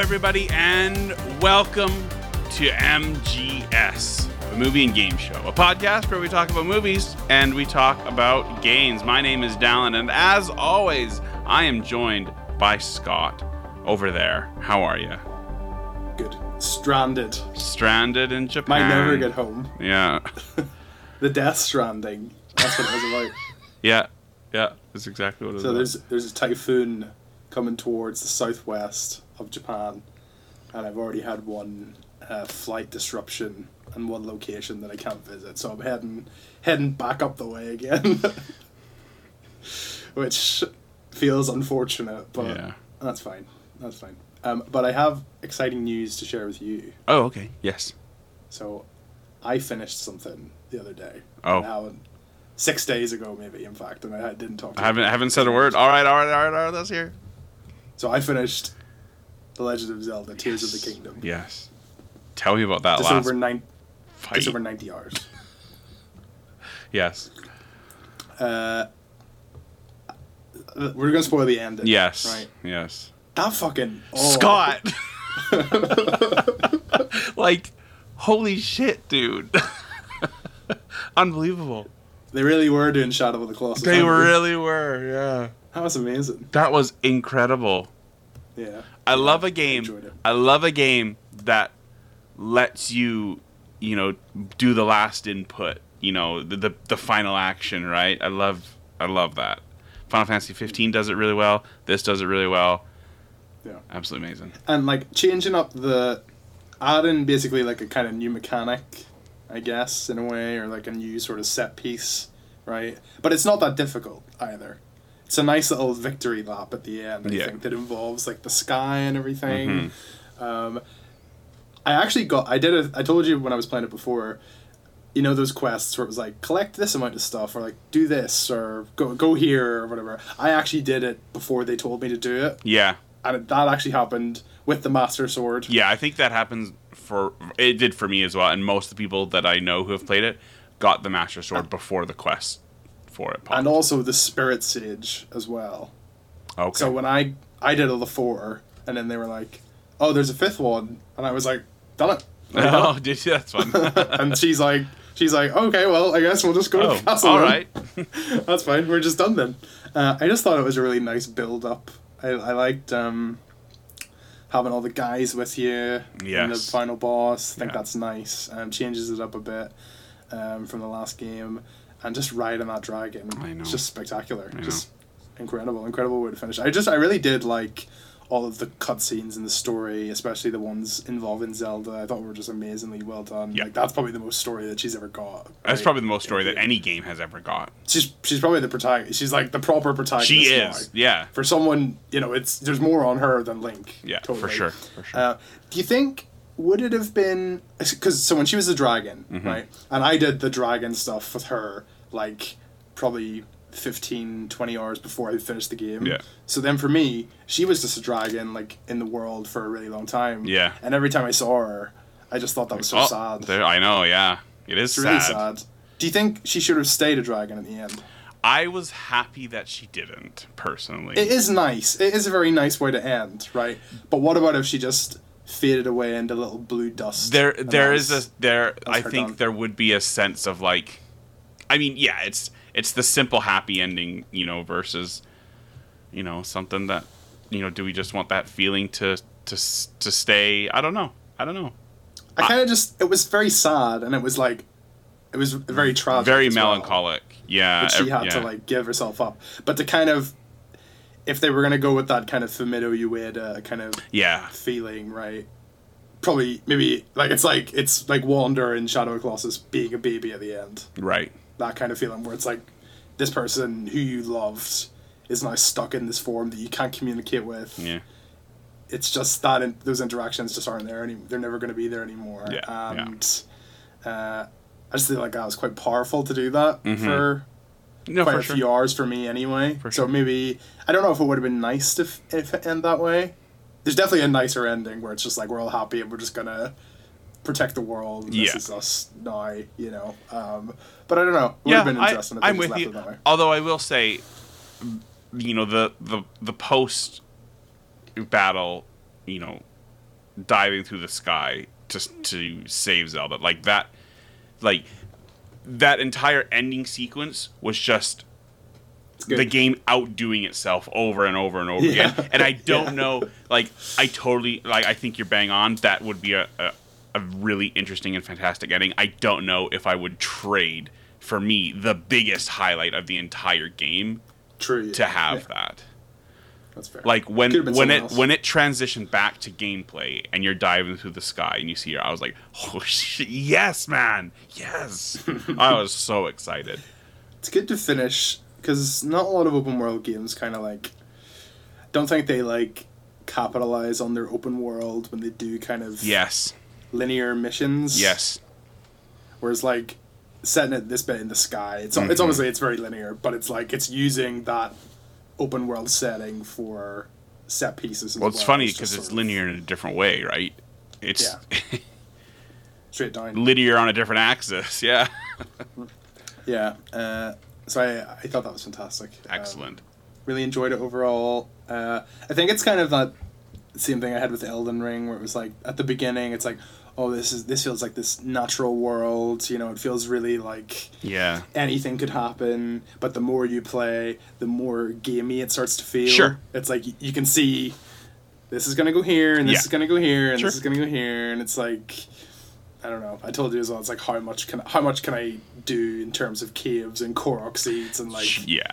everybody, and welcome to MGS, the movie and game show, a podcast where we talk about movies and we talk about games. My name is Dallin, and as always, I am joined by Scott over there. How are you? Good. Stranded. Stranded in Japan. Might never get home. Yeah, The Death Stranding. That's what it was about. yeah, yeah. That's exactly what it it is. So there's there's a typhoon coming towards the southwest of Japan, and I've already had one uh, flight disruption and one location that I can't visit. So I'm heading heading back up the way again, which feels unfortunate, but Yeah. that's fine. That's fine. Um, but I have exciting news to share with you. Oh, okay. Yes. So, I finished something the other day. Oh. Now, six days ago, maybe, in fact, and I didn't talk I haven't I haven't said a word. All right, all right, all right, all right. Let's hear. So, I finished The Legend of Zelda Tears of the Kingdom. Yes. Tell me about that Just last over, nine, fight. just over 90 hours. Yes. Uh, we're going to spoil the ending. Yes. Right. Yes. That fucking. oh. Scott. like, holy shit, dude. Unbelievable. They really were doing Shadow of the Colossus. They really were, yeah. That was amazing. That was incredible. Yeah. I love a I game. it. I love a game that lets you, you know, do the last input. You know, the the, the final action. Right. I love I love that. Final Fantasy 15 does it really well. This does it really well. Yeah. Absolutely amazing. and like changing up the adding basically like a kind of new mechanic i guess in a way or like a new sort of set piece right but it's not that difficult either it's a nice little victory lap at the end i Yeah. think that involves like the sky and everything Mm-hmm. um, i actually got i did it i told you when i was playing it before you know those quests where it was like collect this amount of stuff or like do this or go go here or whatever i actually did it before they told me to do it Yeah. and that actually happened with the master sword. Yeah, I think that happens for it did for me as well, and most of the people that I know who have played it got the Master Sword before the quest for it. And also the spirit sage as well. okay. So when I I did all the four, and then they were like, "Oh, there's a fifth one," and I was like, "Done it." Oh, did you? That's fun. and she's like, she's like, "Okay, well, I guess we'll just go to oh, the castle." all then." That's fine. We're just done then. Uh, I just thought it was a really nice build up. I, I liked um, having all the guys with you in the final boss. I think Yeah. that's nice. Um, changes it up a bit um, from the last game, and just riding that dragon. I know. It's just spectacular. I Just incredible, incredible way to finish. I just, I really did like all of the cutscenes in the story, especially the ones involving Zelda. I thought were just amazingly well done. Yeah. Like that's probably the most story that she's ever got. That's probably the most story that any game has ever got. She's she's probably the protagonist. She's like the proper protagonist. She now. is. Yeah. For someone, you know, it's there's more on her than Link. Yeah, totally. for sure. For sure. Uh, do you think would it have been because so when she was a dragon, Mm-hmm. right? And I did the dragon stuff with her like probably 15 20 hours before I finished the game. Yeah. So then for me, she was just a dragon like in the world for a really long time. Yeah. And every time I saw her, I just thought that was so oh, sad. there- I know. Yeah. It is sad. really sad. Do you think she should have stayed a dragon at the end? I was happy that she didn't personally. It is nice. It is a very nice way to end, right? But what about if she just faded away into little blue dust? there there is a there i think done. there would be a sense of like i mean yeah it's it's the simple happy ending you know versus you know something that you know do we just want that feeling to to to stay i don't know i don't know I kind of just it was very sad, and it was like it was very tragic, very as well, melancholic yeah she had to like give herself up. But to kind of, if they were gonna go with that kind of Fumito Ueda kind of yeah feeling, right? Probably maybe like it's like it's like Wander in Shadow of Colossus being a baby at the end. right That kind of feeling where it's like this person who you loved is now stuck in this form that you can't communicate with. yeah it's just that in, those interactions just aren't there anymore. They're never going to be there anymore. Yeah, yeah. and uh, I just feel like that was quite powerful to do that Mhm. for no quite for a sure few hours for me anyway. For so sure. maybe I don't know if it would have been nice to f- if it end that way. There's definitely a nicer ending where it's just like we're all happy and we're just gonna protect the world. And Yeah. This is us now, you know. Um, but I don't know. It would yeah have been I, interesting if i'm with left you that way. although i will say you know the the the post battle you know diving through the sky just to save Zelda. Like that, like that entire ending sequence was just the game outdoing itself over and over and over Yeah. again. And I don't Yeah. know, like I totally like. I think you're bang on. That would be a, a a really interesting and fantastic ending. I don't know if I would trade for me the biggest highlight of the entire game True. yeah. to have that. That's fair. Like when when it else. when it transitioned back to gameplay and you're diving through the sky and you see her, I was like, oh shit, yes, man, yes. I was so excited. it's good to finish because not a lot of open world games kind of like don't think they like capitalize on their open world when they do kind of Yes, linear missions. yes, Whereas like setting it this bit in the sky, it's Mm-hmm. it's obviously it's very linear, but it's like it's using that open world setting for set pieces. Well, it's funny because it's of linear in a different way, right? It's straight down. linear on a different axis. Yeah, Yeah. Uh, so I I thought that was fantastic. Um, excellent. really enjoyed it overall. Uh, I think it's kind of that same thing I had with Elden Ring, where it was like at the beginning, it's like, oh, this is this feels like this natural world. You know, it feels really like Yeah, anything could happen. But the more you play, the more gamey it starts to feel. Sure. It's like you can see this is gonna go here, and this Yeah. is gonna go here, and Sure. this is gonna go here, and it's like. I don't know. I told you as well. It's like how much can how much can I do in terms of caves and Korok seeds and like yeah,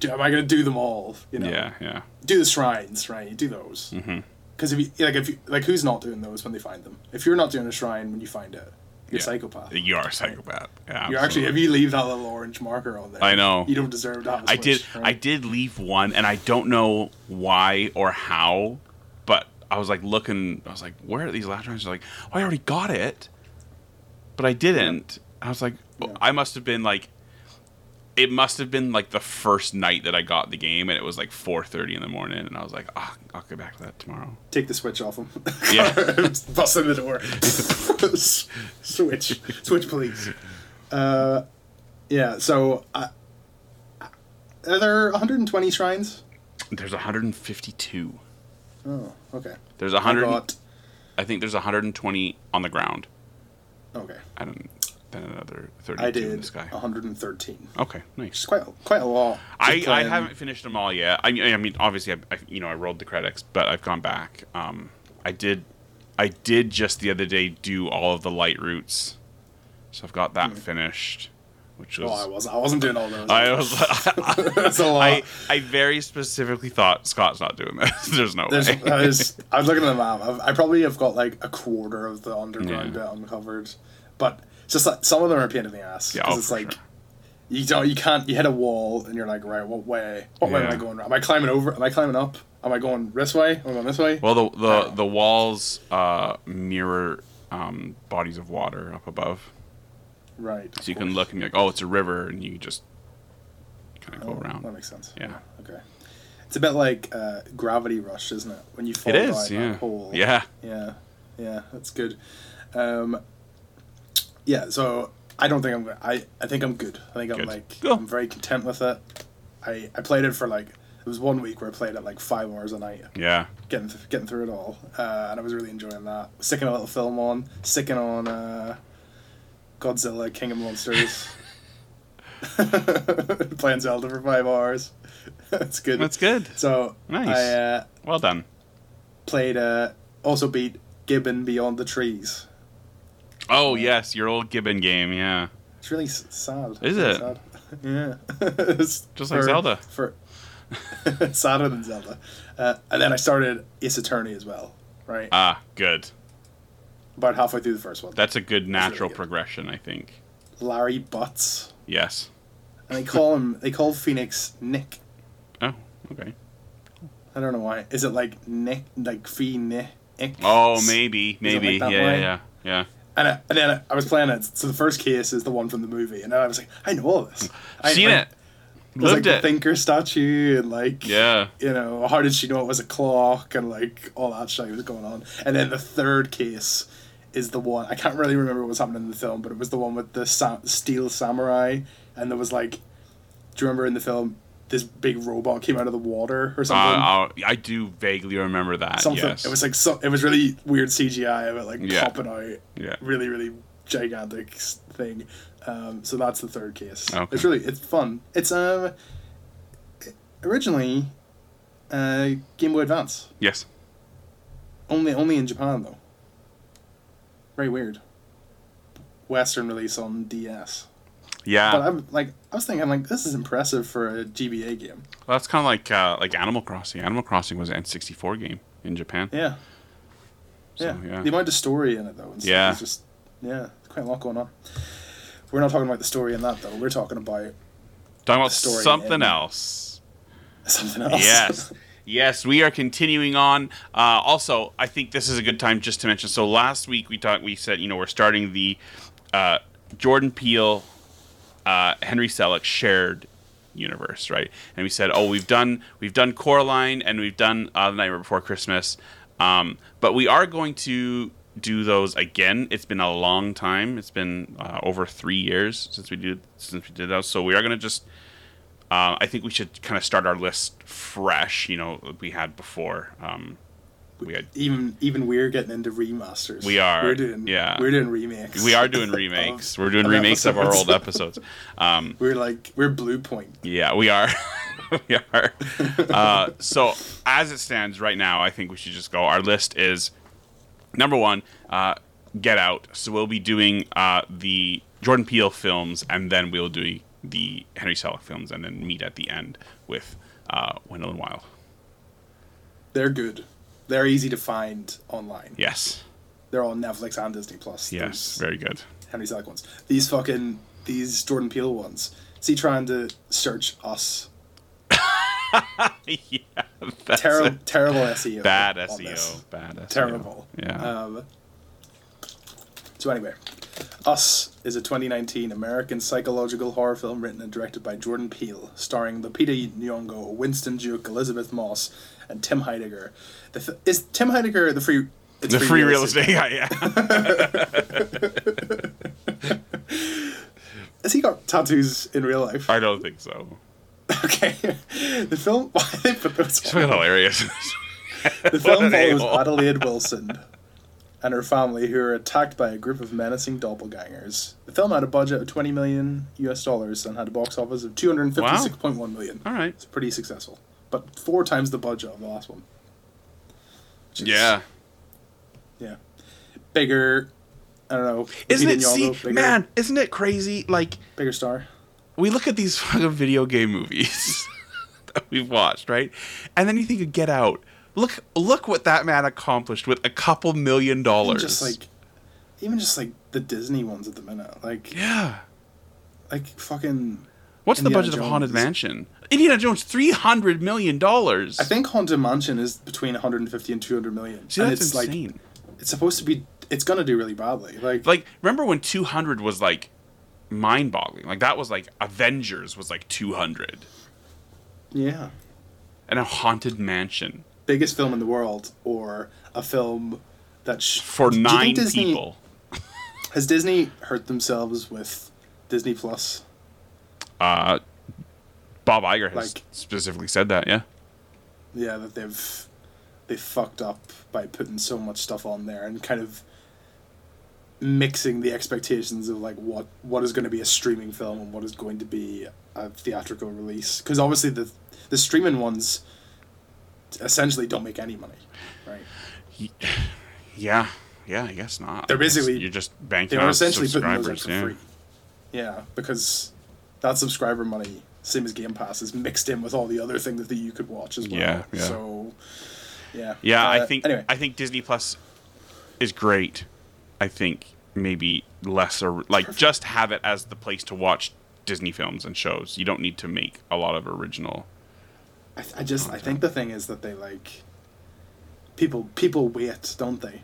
do, am I gonna do them all? You know, yeah, yeah. do the shrines, right? Do those Mhm. Because if you like if you like who's not doing those when they find them? If you're not doing a shrine when you find it, you're a psychopath. You are a psychopath. Yeah, You actually, if you leave that little orange marker on there, I know. you don't deserve that. I much, did. right? I did leave one, and I don't know why or how, but I was like looking. I was like, "Where are these last rounds?" Like, oh, I already got it, but I didn't. I was like, well, Yeah. I must have been like, it must have been like the first night that I got the game, and it was like four thirty in the morning, and I was like, ah, I'll get back to that tomorrow. Take the switch off them. Yeah. bust in the door. switch, switch, please. Uh, yeah. So, uh, are there 120 shrines? There's 152. Oh, okay. There's I 100. got. I think there's 120 on the ground. Okay. I don't. Then another 32 I in did the sky. 113. Okay, nice. Is quite quite a lot. I, I haven't finished them all yet. I mean, I mean, obviously, I, I you know I rolled the credits, but I've gone back. Um, I did, I did just the other day do all of the light routes, so I've got that finished, which was. Oh, I wasn't. I wasn't doing all those. I was. That's a lot. I, I very specifically thought Scott's not doing this. There's no There's, way. I, was, I was looking at the map. I've, I probably have got like a quarter of the underground Yeah. bit uncovered, but it's just like some of them are a pain in the ass. Yeah, oh, it's like sure. you don't, you can't, you hit a wall and you're like, right, what way? What way am I Yeah. going? Am I climbing over? Am I climbing up? Am I going this way? Am I going this way? Well, the the, the walls uh, mirror um, bodies of water up above, right. so you can look and be like, oh, it's a river, and you just kind of go Oh, around. That makes sense. Yeah. Okay. It's a bit like uh, Gravity Rush, isn't it? When you fall It down is, that yeah, hole. yeah. Yeah, yeah, that's good. Um, yeah, so I don't think I'm. I I think I'm good. I think I'm like Cool. I'm very content with it. I I played it for like it was one week where I played it like five hours a night, Yeah. getting th- getting through it all, uh, and I was really enjoying that. Sticking a little film on, sticking on uh, Godzilla King of Monsters, playing Zelda for five hours. That's good. That's good. so Nice. I uh, Well done. played uh, also beat Gibbon Beyond the Trees. Oh yes, your old Gibbon game. Yeah. It's really sad. Is Really it? Sad. Yeah. It's Just like Zelda. For sadder than Zelda. Uh, and then I started Ace Attorney as well. Right. Ah, good. About halfway through the first one. That's a good natural good. progression, I think. Larry Butts. Yes. And they call him. They call Phoenix Nick. Oh, okay. I don't know why. Is it like Nick? Like Phoenix? Oh, maybe, maybe. like yeah, yeah, yeah, yeah. And, I, and then I was playing it. So the first case is the one from the movie, and I was like, I know all this. I, Seen like, it. There's like Lived the it. thinker statue and like Yeah. you know how did she know it was a clock and like all that shit was going on and then the third case is the one i can't really remember what was happening in the film but it was the one with the sa- steel samurai and there was like do you remember in the film this big robot came out of the water or Uh, something. uh, I do vaguely remember that. something. Yes. It was like so. It was really weird CGI of it like Yeah. popping out. Yeah. Really, really gigantic thing. Um, so that's the third case. Okay. It's really it's fun. It's um originally uh, Game Boy Advance. Yes. Only only in Japan though. Very weird. Western release on DS. Yeah. But I'm like I was thinking I'm like this is impressive for a GBA game. Well, that's kind of like uh, like Animal Crossing. Animal Crossing was an N64 game in Japan. Yeah. So, yeah. yeah. The amount of story in it though. Yeah. is just yeah, quite a lot going on. We're not talking about the story in that though. We're talking about Talking about story something in- else. something else. Yes. Yes, we are continuing on. Uh, also, I think this is a good time just to mention. So last week we talked. We said you know we're starting the uh, Jordan Peele, uh, Henry Selick shared universe, right? And we said, oh, we've done we've done Coraline and we've done uh, The Nightmare Before Christmas, um, but we are going to do those again. It's been a long time. It's been uh, over three years since we did since we did those. So we are going to just uh, I think we should kind of start our list fresh. You know, we had before. Um, we even even we're getting into remasters. We are, We're doing yeah. We're doing remakes. we are doing remakes. We're doing remakes of our old episodes. Um, We're like we're Bluepoint. yeah, we are. we are. Uh, so as it stands right now, I think we should just go. Our list is number one, uh, Get Out. So we'll be doing uh, the Jordan Peele films, and then we'll do the Henry Selick films, and then meet at the end with uh, Wendell and Wild. They're good. They're easy to find online. Yes. They're on Netflix and Disney Plus. Yes. There's Very good. Henry Selick ones. These fucking these Jordan Peele ones. Is he trying to search us? yeah. That's Terrible, it. terrible SEO. Bad SEO. this. Bad SEO. Terrible. Yeah. Um, so anyway, Us is a 2019 American psychological horror film written and directed by Jordan Peele, starring Lupita Nyong'o, Winston Duke, Elisabeth Moss, and Tim Heidecker. Is Tim Heidecker the free? It's the free real estate guy, yeah. Has he got tattoos in real life? I don't think so. Okay. the film. Why they put those? It's fucking hilarious. The film follows. Adelaide Wilson and her family who are attacked by a group of menacing doppelgangers. The film had a budget of 20 million US dollars and had a box office of 256.1 million. All right. It's pretty successful. But four times the budget of the last one. Is- Yeah. Yeah. Bigger, I don't know. Isn't it, see, bigger, man, isn't it crazy? Like, Bigger star. we look at these fucking video game movies that we've watched, right? And then you think of Get Out. Look, look what that man accomplished with a couple million dollars. Even just like, even just like the Disney ones at the minute. Like, yeah. like fucking. What's the Indiana budget of Haunted Mansion? Indiana Jones, three hundred million dollars. I think Haunted Mansion is between 150 and 200 million. See, and that's it's like insane. it's supposed to be it's gonna do really badly like, like remember when 200 was like mind-boggling like that was like avengers was like 200 yeah and a haunted mansion biggest film in the world or a film that sh- for Do you think nine Disney- people. Has disney hurt themselves with disney plus? Uh bob Iger has Like- specifically said that yeah. Yeah that they've they fucked up by putting so much stuff on there and kind of mixing the expectations of like what what is going to be a streaming film and what is going to be a theatrical release. Because obviously the the streaming ones essentially don't make any money right? Yeah yeah i guess not. They're basically- you're just banking they were on essentially putting those subscribers for yeah free. yeah. Because that subscriber money same as game pass is mixed in with all the other things that you could watch as well. Yeah, yeah. so yeah. Yeah i Uh, think anyway. I think disney plus is great. I think maybe lesser like just have it as the place to watch disney films and shows. You don't need to make a lot of original I, I just I think the thing is that they like people people wait, don't they?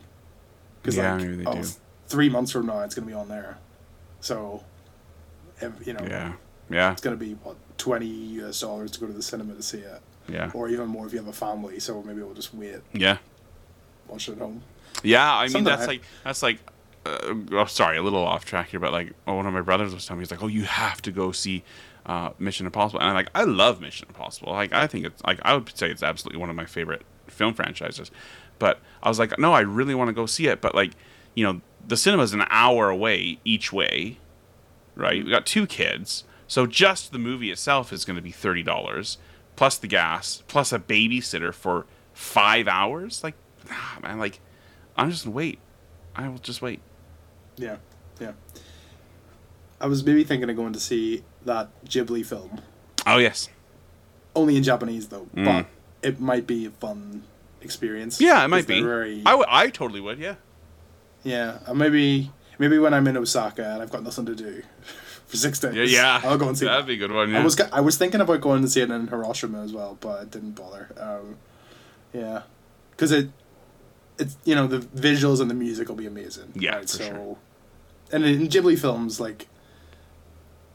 Because Yeah, like maybe they oh, do. three months from now it's gonna be on there, so you know yeah yeah it's gonna be what twenty US dollars to go to the cinema to see it, yeah or even more if you have a family. So maybe we'll just wait, yeah watch it at home. Yeah, I mean Something that's I- like that's like. Uh, oh, sorry, a little off track here, but like oh, one of my brothers was telling me, he's like, "Oh, you have to go see uh, Mission Impossible, and I'm like, I love Mission Impossible. Like, I think it's like I would say it's absolutely one of my favorite film franchises. But I was like, no, I really want to go see it. But like, you know, the cinema's an hour away each way, right? We got two kids, so just the movie itself is going to be thirty dollars plus the gas plus a babysitter for five hours. Like, ah, man, like, I'm just gonna wait. I will just wait. Yeah, yeah. I was maybe thinking of going to see that Ghibli film, Oh yes, only in Japanese though, Mm. but it might be a fun experience. yeah, it might be. Very, I, w- I totally would. Yeah. yeah, uh, maybe maybe when I'm in Osaka and I've got nothing to do for six days. Yeah, yeah. I'll go and see That'd that. be a good one. Yeah. I was I was thinking about going to see it in Hiroshima as well, but I didn't bother. Um, yeah, because it it's you know the visuals and the music will be amazing. Yeah, right? for so, sure. and in Ghibli films, like,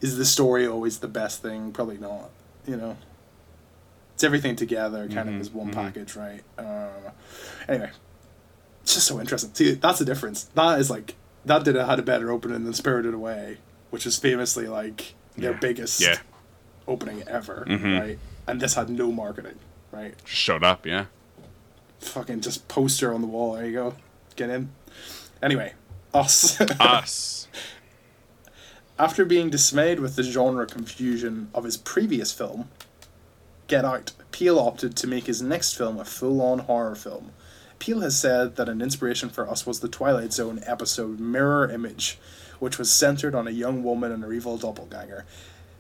is the story always the best thing? Probably not. You know, it's everything together, kind Mhm, of as one mhm. package, right? Uh, anyway, it's just so interesting. See, that's the difference. That is like that did had a better opening than Spirited Away, which is famously like their Yeah. biggest Yeah. opening ever, Mhm. right? And this had no marketing, right? Just showed up. Yeah. Fucking just poster on the wall. There you go. Get in. Anyway, us. Us. After being dismayed with the genre confusion of his previous film, Get Out, Peele opted to make his next film a full on horror film. Peele has said that an inspiration for us was the Twilight Zone episode Mirror Image, which was centered on a young woman and her evil doppelganger.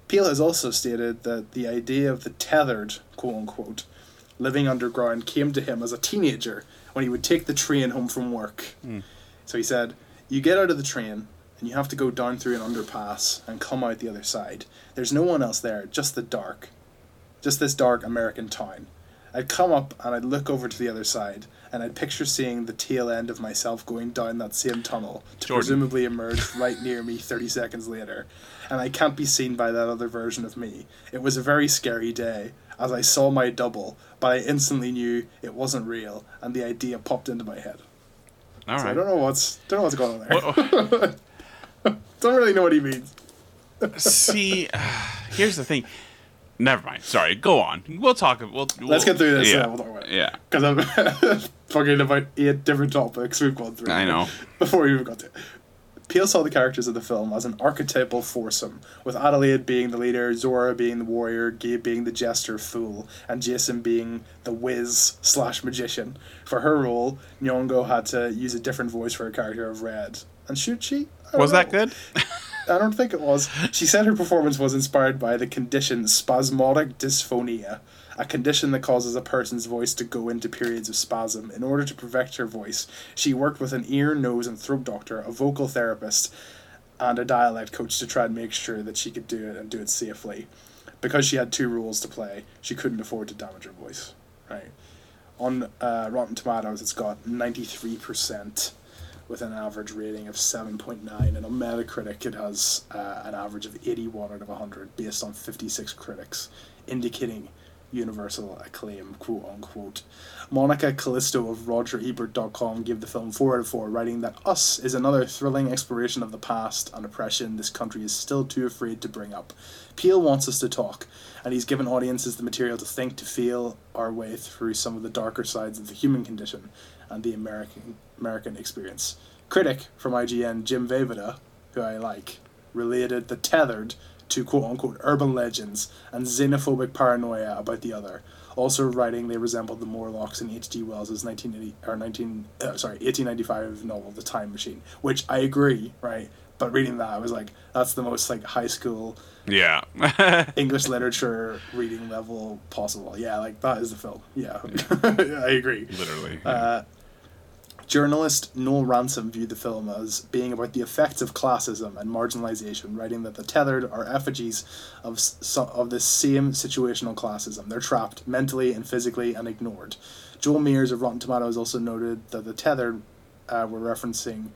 Peele has also stated that the idea of the tethered, quote unquote, living underground came to him as a teenager when he would take the train home from work. Hmm. So he said, You get out of the train and you have to go down through an underpass and come out the other side. There's no one else there, just the dark. Just this dark American town. I'd come up and I'd look over to the other side and I'd picture seeing the tail end of myself going down that same tunnel to Jordan. presumably emerge right near me 30 seconds later. And I can't be seen by that other version of me. It was a very scary day as I saw my double, but I instantly knew it wasn't real and the idea popped into my head. All So I don't know what's don't know what's going on there. What- don't really know what he means. See, here's the thing. Never mind. Sorry. Go on. We'll talk. We'll, we'll Let's get through this. Yeah. Yeah, we'll talk about it. yeah. Because I'm fucking about eight different topics we've gone through. I know. Before we even got to it. Peele saw the characters of the film as an archetypal foursome, with Adelaide being the leader, Zora being the warrior, Gabe being the jester fool, and Jason being the whiz slash magician. For her role, Nyong'o had to use a different voice for her character of Red. And should she? Was that good? I don't think it was. She said her performance was inspired by the condition spasmodic dysphonia, a condition that causes a person's voice to go into periods of spasm. In order to perfect her voice, she worked with an ear, nose, and throat doctor, a vocal therapist, and a dialect coach to try and make sure that she could do it and do it safely. Because she had two roles to play, she couldn't afford to damage her voice. Right. On uh, Rotten Tomatoes, it's got 93% with an average rating of 7.9 and on metacritic it has uh, an average of 81 out of 100 based on 56 critics indicating universal acclaim quote unquote. Monica Castillo of rogerebert.com gave the film 4 out of 4 writing that us is another thrilling exploration of the past and oppression this country is still too afraid to bring up. Peele wants us to talk and he's given audiences the material to think to feel our way through some of the darker sides of the human condition and the American American experience. Critic from IGN Jim Vejvoda, who I like, related the tethered to quote unquote urban legends and xenophobic paranoia about the other. Also writing they resembled the Morlocks in H.G. Wells' 1980 or 19 uh, sorry 1895 novel The Time Machine, which I agree, right? But reading that, I was like, that's the most like high school Yeah. English literature reading level possible. Yeah, like that is the film. Yeah, I agree. Literally. Uh, journalist Noel Ransome viewed the film as being about the effects of classism and marginalization, writing that the tethered are effigies of of the same situational classism. They're trapped mentally and physically and ignored. Joel Meares of Rotten Tomatoes also noted that the tethered uh, were referencing.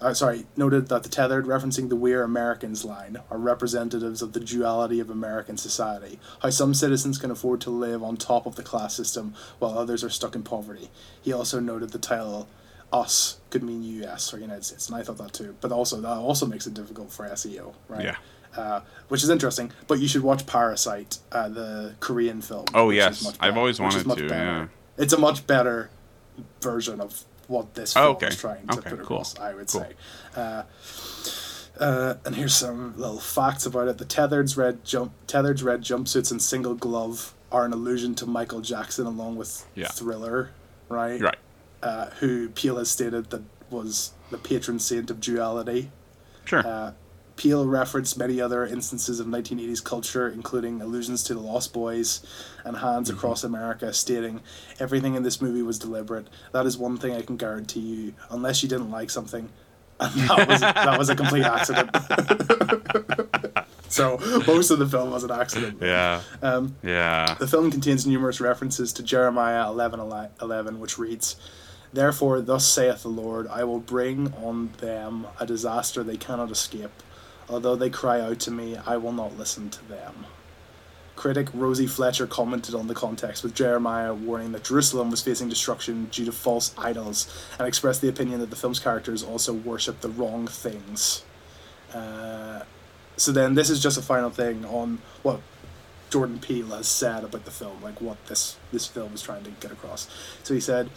Uh, sorry, noted that the tethered, referencing the We're Americans line, are representatives of the duality of American society. How some citizens can afford to live on top of the class system while others are stuck in poverty. He also noted the title us could mean US or United States, and I thought that too. But also, that also makes it difficult for SEO, right? Yeah. uh, which is interesting. But you should watch Parasite, uh, the Korean film. Oh, yes. much I've always wanted to, better. yeah. It's a much better version of what this Oh, film okay. is trying to Okay, put cool. across. I would Cool. say. Uh, uh, and here's some little facts about it. The tethered's red jump, tethered's red jumpsuits and single glove are an allusion to Michael Jackson, along with Yeah. Thriller, right? Right. Uh, who Peele has stated that was the patron saint of duality. Sure. Uh, Peele referenced many other instances of 1980s culture, including allusions to the Lost Boys and Hands Across America, stating, Everything in this movie was deliberate. That is one thing I can guarantee you. Unless you didn't like something, and that was, that was a complete accident. so, most of the film was an accident. yeah. Um, Yeah. the film contains numerous references to Jeremiah 11, 11 which reads, Therefore, thus saith the Lord, I will bring on them a disaster they cannot escape. Although they cry out to me, I will not listen to them. Critic Rosie Fletcher commented on the context, with Jeremiah warning that Jerusalem was facing destruction due to false idols, and expressed the opinion that the film's characters also worship the wrong things. Uh, so then, this is just a final thing on what Jordan Peele has said about the film, like what this this film is trying to get across. So he said,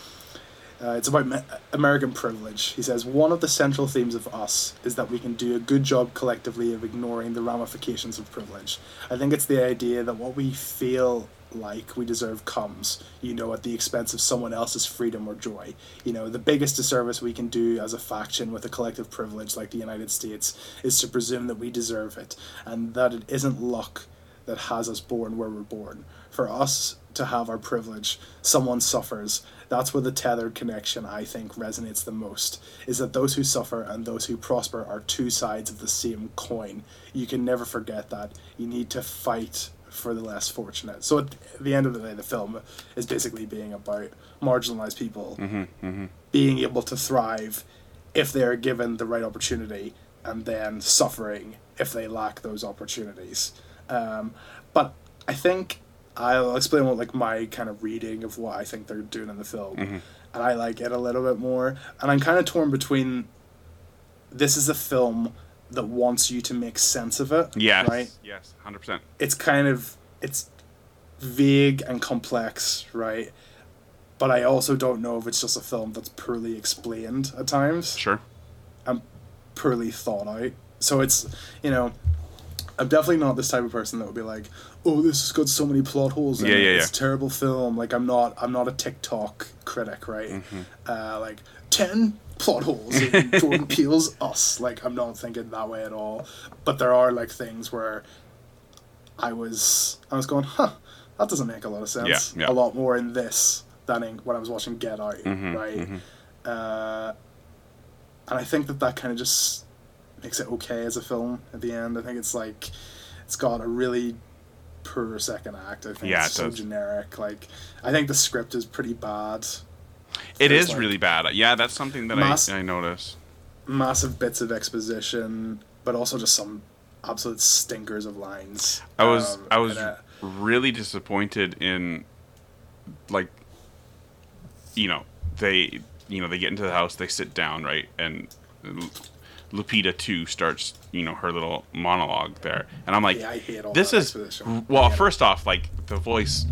uh, it's about me- American privilege. He says one of the central themes of us is that we can do a good job collectively of ignoring the ramifications of privilege. I think it's the idea that what we feel like we deserve comes, you know, at the expense of someone else's freedom or joy. You know, the biggest disservice we can do as a faction with a collective privilege like the United States is to presume that we deserve it and that it isn't luck that has us born where we're born. For us to have our privilege, someone suffers. That's where the tethered connection, I think, resonates the most. Is that those who suffer and those who prosper are two sides of the same coin. You can never forget that. You need to fight for the less fortunate. So at the end of the day, the film is basically being about marginalized people being able to thrive if they are given the right opportunity and then suffering if they lack those opportunities. Um, but I think I'll explain what like my kind of reading of what I think they're doing in the film, mm-hmm. and I like it a little bit more. And I'm kind of torn between. This is a film that wants you to make sense of it, Yes. right? Yes. Hundred percent. It's kind of it's vague and complex, right? But I also don't know if it's just a film that's poorly explained at times Sure. And poorly thought out. So it's, you know, I'm definitely not this type of person that would be like, "Oh, this has got so many plot holes in Yeah, it. yeah, It's a terrible film." Like I'm not, I'm not a TikTok critic, right? Mm-hmm. Uh, like ten plot holes in Jordan Peele's Us. Like I'm not thinking that way at all. But there are like things where I was, I was going, "Huh, that doesn't make a lot of sense." Yeah, yeah. A lot more in this than in when I was watching Get Out, Mm-hmm, right? Uh, and I think that that kind of just makes it okay as a film at the end. I think it's like it's got a really poor second act. I think Yeah, it's it so does. generic. Like I think the script is pretty bad. It is like, really bad. Yeah, that's something that mass- I, I notice. Massive bits of exposition, but also just some absolute stinkers of lines. I was Um, I was and, uh, really disappointed in like you know they you know they get into the house they sit down right and Lupita too starts you know her little monologue there and I'm like Yeah, I hate all this is well first off like the voice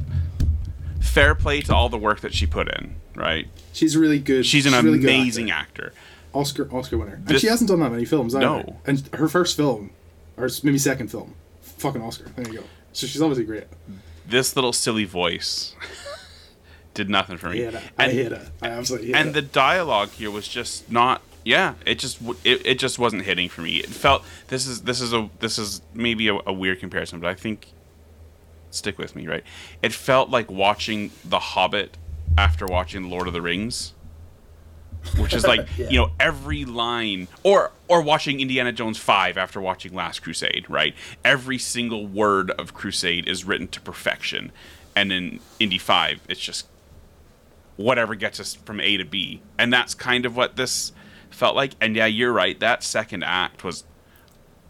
fair play to all the work that she put in right she's really good. she's an a really amazing actor. actor Oscar Oscar winner. and This- she hasn't done that many films either. No. And her first film, or maybe second film, fucking Oscar. There you go. So she's obviously great. this little silly voice did nothing for I me hate it. I And- hate it. I absolutely hate and it. the dialogue here was just not yeah it just it, it just wasn't hitting for me it felt this is this is a this is maybe a, a weird comparison but i think stick with me right it felt like watching the hobbit after watching lord of the rings which is like Yeah. you know every line or or watching indiana jones 5 after watching last crusade right every single word of crusade is written to perfection and in indy 5 it's just whatever gets us from A to B. And that's kind of what this felt like. And yeah, you're right. That second act was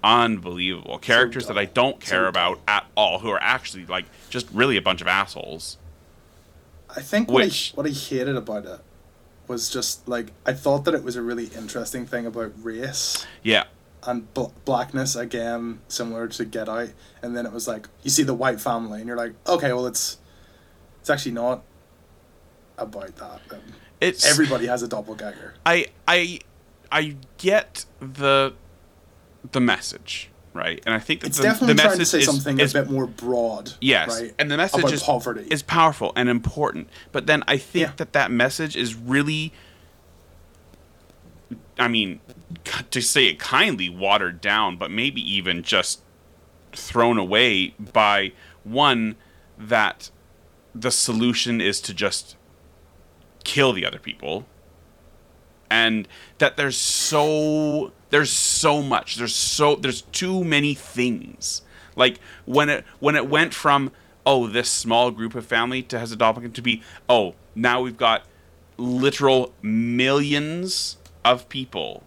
unbelievable. Characters that I don't care So about at all, who are actually like just really a bunch of assholes. I think what, Which- I, what I hated about it was just like I thought that it was a really interesting thing about race, Yeah. and bl- blackness again, similar to Get Out, and then it was like you see the white family, and you're like, okay, well it's it's actually not about that. It's Everybody has a doppelganger. I I I get the the message, right? And I think that It's the, definitely the trying to message say is, something is a bit more broad. Yes, right? and the message is poverty. is powerful and important. But then I think Yeah. that that message is really, I mean, to say it kindly, watered down, but maybe even just thrown away by one that the solution is to just kill the other people and that there's so there's so much. There's so there's too many things. Like when it when it went from oh this small group of family to has a doppelganger to be oh now we've got literal millions of people.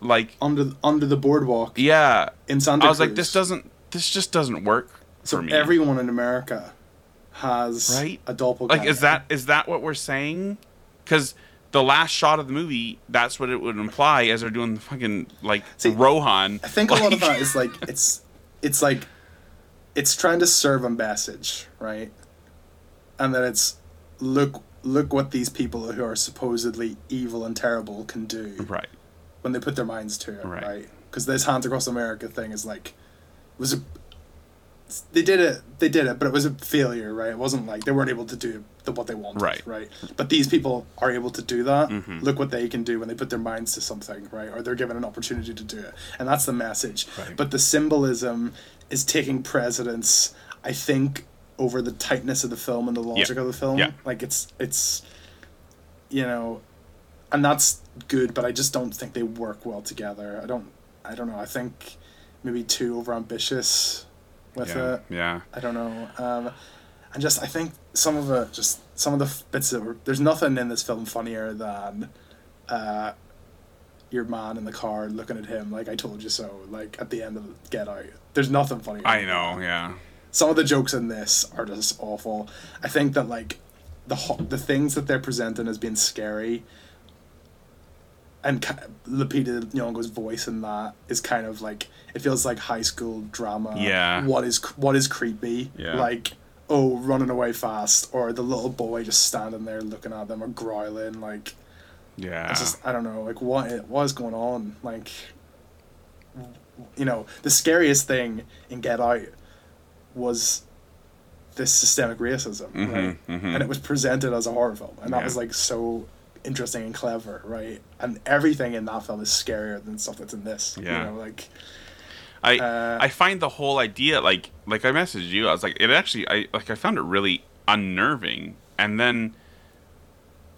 Like under under the boardwalk. Yeah. In Santa i was like this doesn't this just doesn't work So for me. everyone in America has Right? a doppelganger. like is that is that what we're saying? Because the last shot of the movie that's what it would imply as they're doing the fucking like See, rohan I think a lot of that is like it's it's like it's trying to serve a message, right? And that it's look look what these people who are supposedly evil and terrible can do right when they put their minds to it, Right. right? Because this hands across America thing is like was a they did it they did it but it was a failure right? It wasn't like they weren't able to do the, what they wanted Right. right? But these people are able to do that. Mhm. look what they can do when they put their minds to something right? Or they're given an opportunity to do it. And that's the message. Right. but the symbolism is taking precedence i think over the tightness of the film and the logic of the film. Yeah. like it's it's you know and that's good but i just don't think they work well together. I don't i don't know. I think maybe too over ambitious with yeah. it. Yeah. I don't know um and just i think some of it just some of the bits that were there's nothing in this film funnier than uh your man in the car looking at him like i told you so like at the end of get out. There's nothing funny i know yeah. Some of the jokes in this are just awful. I think that like the ho- the things that they're presenting as being scary, and Lupita Nyong'o's voice in that is kind of like it feels like high school drama. Yeah. What is what is creepy? Yeah. Like oh running away fast or the little boy just standing there looking at them or growling like yeah it's just I don't know like what what is going on like you know the scariest thing in Get Out was this systemic racism Mhm, right mhm. and it was presented as a horror film and that Yeah. was like so interesting and clever right and everything in that film is scarier than stuff that's in this Yeah. you know like I Uh, I find the whole idea like like I messaged you. I was like, it actually I like I found it really unnerving, and then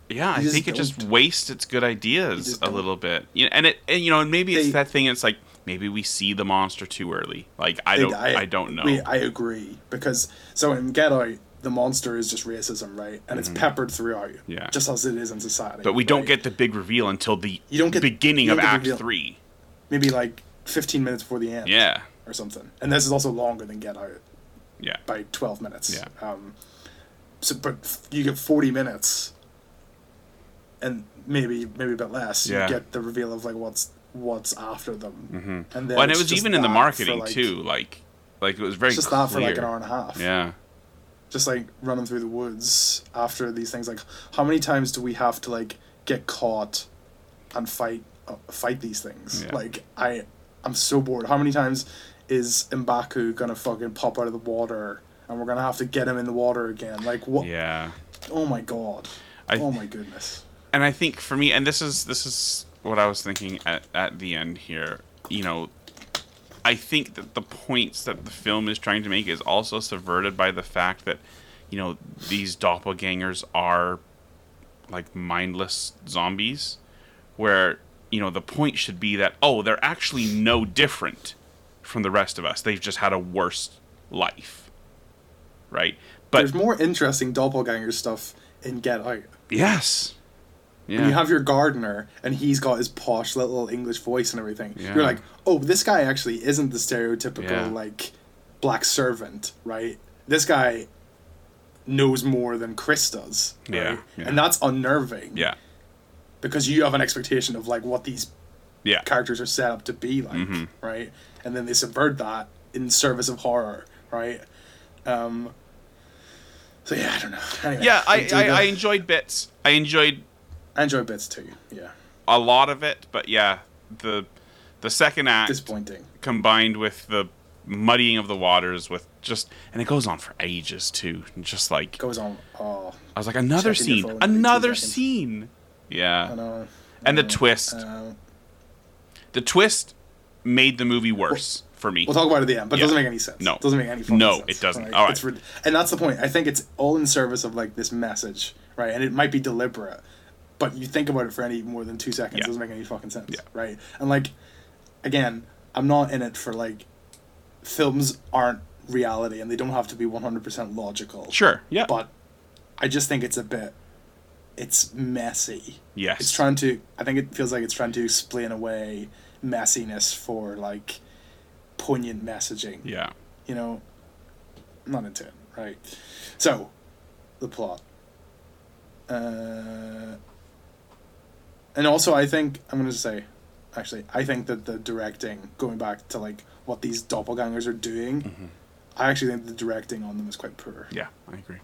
yeah, I think it just wastes its good ideas a don't. little bit. You know, and it and you know and maybe it's They- that thing. It's like maybe we see the monster too early. Like I don't I, don't know. wait, I agree because so in Get Out the monster is just racism right and it's peppered throughout Mm-hmm. Yeah. just as it is in society but we don't get the big reveal until the You don't get- beginning you of don't get Act reveal. Three. maybe like 15 minutes before the end Yeah, or something. And this is also longer than Get Out yeah, by 12 minutes. Yeah. Um, so, but you get 40 minutes and maybe maybe a bit less. Yeah. You get the reveal of like what's what's after them. hmm And then Well, and it was even in the marketing like- too. Like like it was very It's just that for like an hour and a half. Yeah, Just like running through the woods after these things. Like, how many times do we have to like get caught and fight uh, fight these things? Yeah. Like, I I'm so bored. How many times is Mbaku gonna fucking pop out of the water and we're gonna have to get him in the water again? Like, what? yeah. Oh my god. I- oh my goodness. and I think for me, and this is this is what I was thinking at at the end here. You know, I think that the points that the film is trying to make is also subverted by the fact that, you know, these doppelgangers are like mindless zombies, where you know the point should be that oh they're actually no different from the rest of us. They've just had a worse life, right? But There's more interesting doppelganger stuff in Get Out. yes, yeah, When you have your gardener and he's got his posh little English voice and everything, Yeah. you're like, oh, this guy actually isn't the stereotypical Yeah. like black servant, right? This guy knows more than Chris does, right? Yeah, yeah. And that's unnerving yeah, because you have an expectation of like what these Yeah. characters are set up to be like, Mhm. right? And then they subvert that in service of horror, right? Um. So yeah, I don't know. Anyway, Yeah, I, I, I enjoyed bits. I enjoyed I enjoy bits too. Yeah, a lot of it, but yeah, the the second act disappointing. combined with the muddying of the waters with just and it goes on for ages too. Just like Goes on. Oh, I was like another scene, phone every two another scene. I Yeah. know. And the twist. Um, The twist made the movie worse for me. We'll talk about it at the end, but Yeah. it doesn't make any sense. No. it doesn't make any fucking No, sense. it doesn't. Like, All right. it's rid- and that's the point. I think it's all in service of like this message, right? And it might be deliberate, but you think about it for any more than two seconds, Yeah. it doesn't make any fucking sense, Yeah. right? And like, again, I'm not in it for like, films aren't reality, and they don't have to be 100% logical. Sure. Yeah. But I just think it's a bit, it's messy. yes. It's trying to. I think it feels like it's trying to explain away messiness for like poignant messaging. yeah. You know, I'm not into it. Right. So, the plot. Uh, and also, I think I'm going to say, actually, I think that the directing, going back to like what these doppelgangers are doing, Mhm. I actually think the directing on them is quite poor. Yeah. I agree.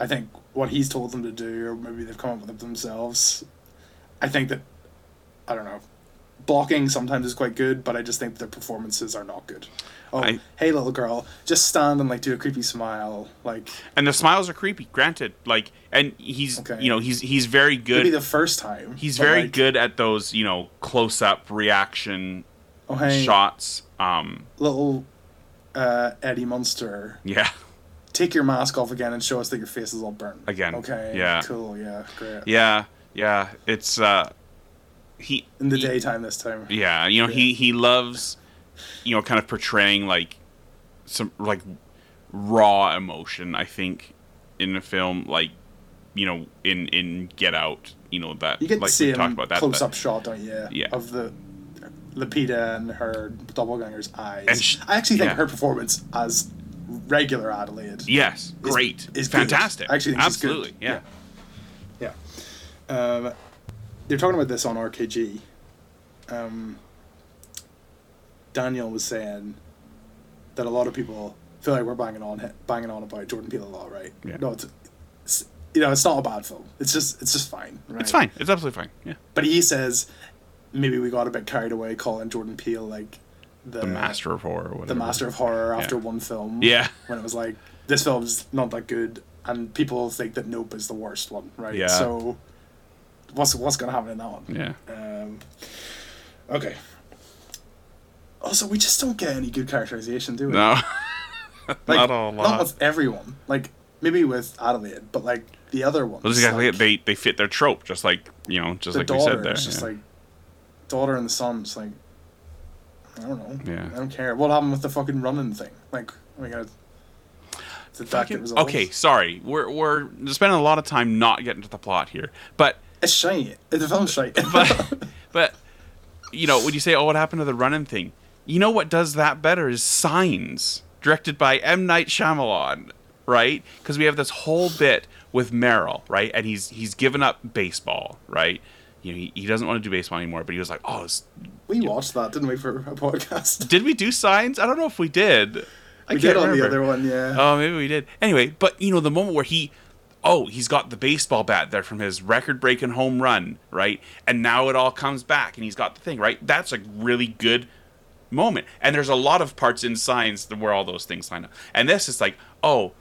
I think what he's told them to do, or maybe they've come up with it themselves. I think that I don't know. Blocking sometimes is quite good, but I just think their performances are not good. Oh, I- hey little girl, just stand and like do a creepy smile, like And the smiles are creepy. Granted, like, and he's Okay. you know he's he's very maybe good. the first time. He's very like, good at those you know close up reaction Oh hey, shots. Um. little uh, Eddie Munster, Yeah. take your mask off again and show us that your face is all burnt. Again, Okay. yeah. Cool. Yeah. Great. Yeah. Yeah. It's uh. He In the he- daytime this time. Yeah, you know, he he loves, you know, kind of portraying like some like raw emotion. I think in a film like, you know, in in Get Out, you know that You get like to see we him about that. close up shot, don't you? Yeah. Of the Lupita and her doppelganger's eyes. And sh- I actually think yeah. her performance as regular Adelaide. Yes, great, is good. fantastic. I actually think good. absolutely, yeah. Yeah. Um, they're talking about this on RKG. Um, Daniel was saying that a lot of people feel like we're banging on banging on about Jordan Peele a lot, right? Yeah. No, it's, it's you know it's not a bad film. It's just it's just fine. Right? It's fine. It's absolutely fine. Yeah, But he says maybe we got a bit carried away calling Jordan Peele like the, the master of horror, or whatever. the master of horror after Yeah. one film. Yeah. When it was like this film's not that good, and people think that Nope is the worst one, right? Yeah. So what's what's gonna happen in that one? Yeah, Um, okay. Also, we just don't get any good characterization, do we? no, Like, not a lot. Not with everyone. Like maybe with Adelaide, but like the other ones. Well, exactly like. They they fit their trope, just like you know, just like we said there. is just yeah. like daughter and the son. It's like I don't know. Yeah. I don't care. What happened with the fucking running thing? Like, oh my god. Did that get Fucking- okay, sorry. We're we're spending a lot of time not getting to the plot here, but It's shiny. The film's shiny. but but you know when you say oh what happened to the running thing you know what does that better is signs directed by m night Shyamalan, right because we have this whole bit with Merrill, right and he's he's given up baseball right you know he, he doesn't want to do baseball anymore but he was like oh it's, we watched that, didn't we, for a podcast? did we do signs i don't know if we did I we did on the other one, yeah. Oh, maybe we did. Anyway, but you know the moment where he, oh, he's got the baseball bat there from his record-breaking home run, right? And now it all comes back, and he's got the thing, right? That's a really good moment. And there's a lot of parts in Signs where all those things line up. And this is like, oh,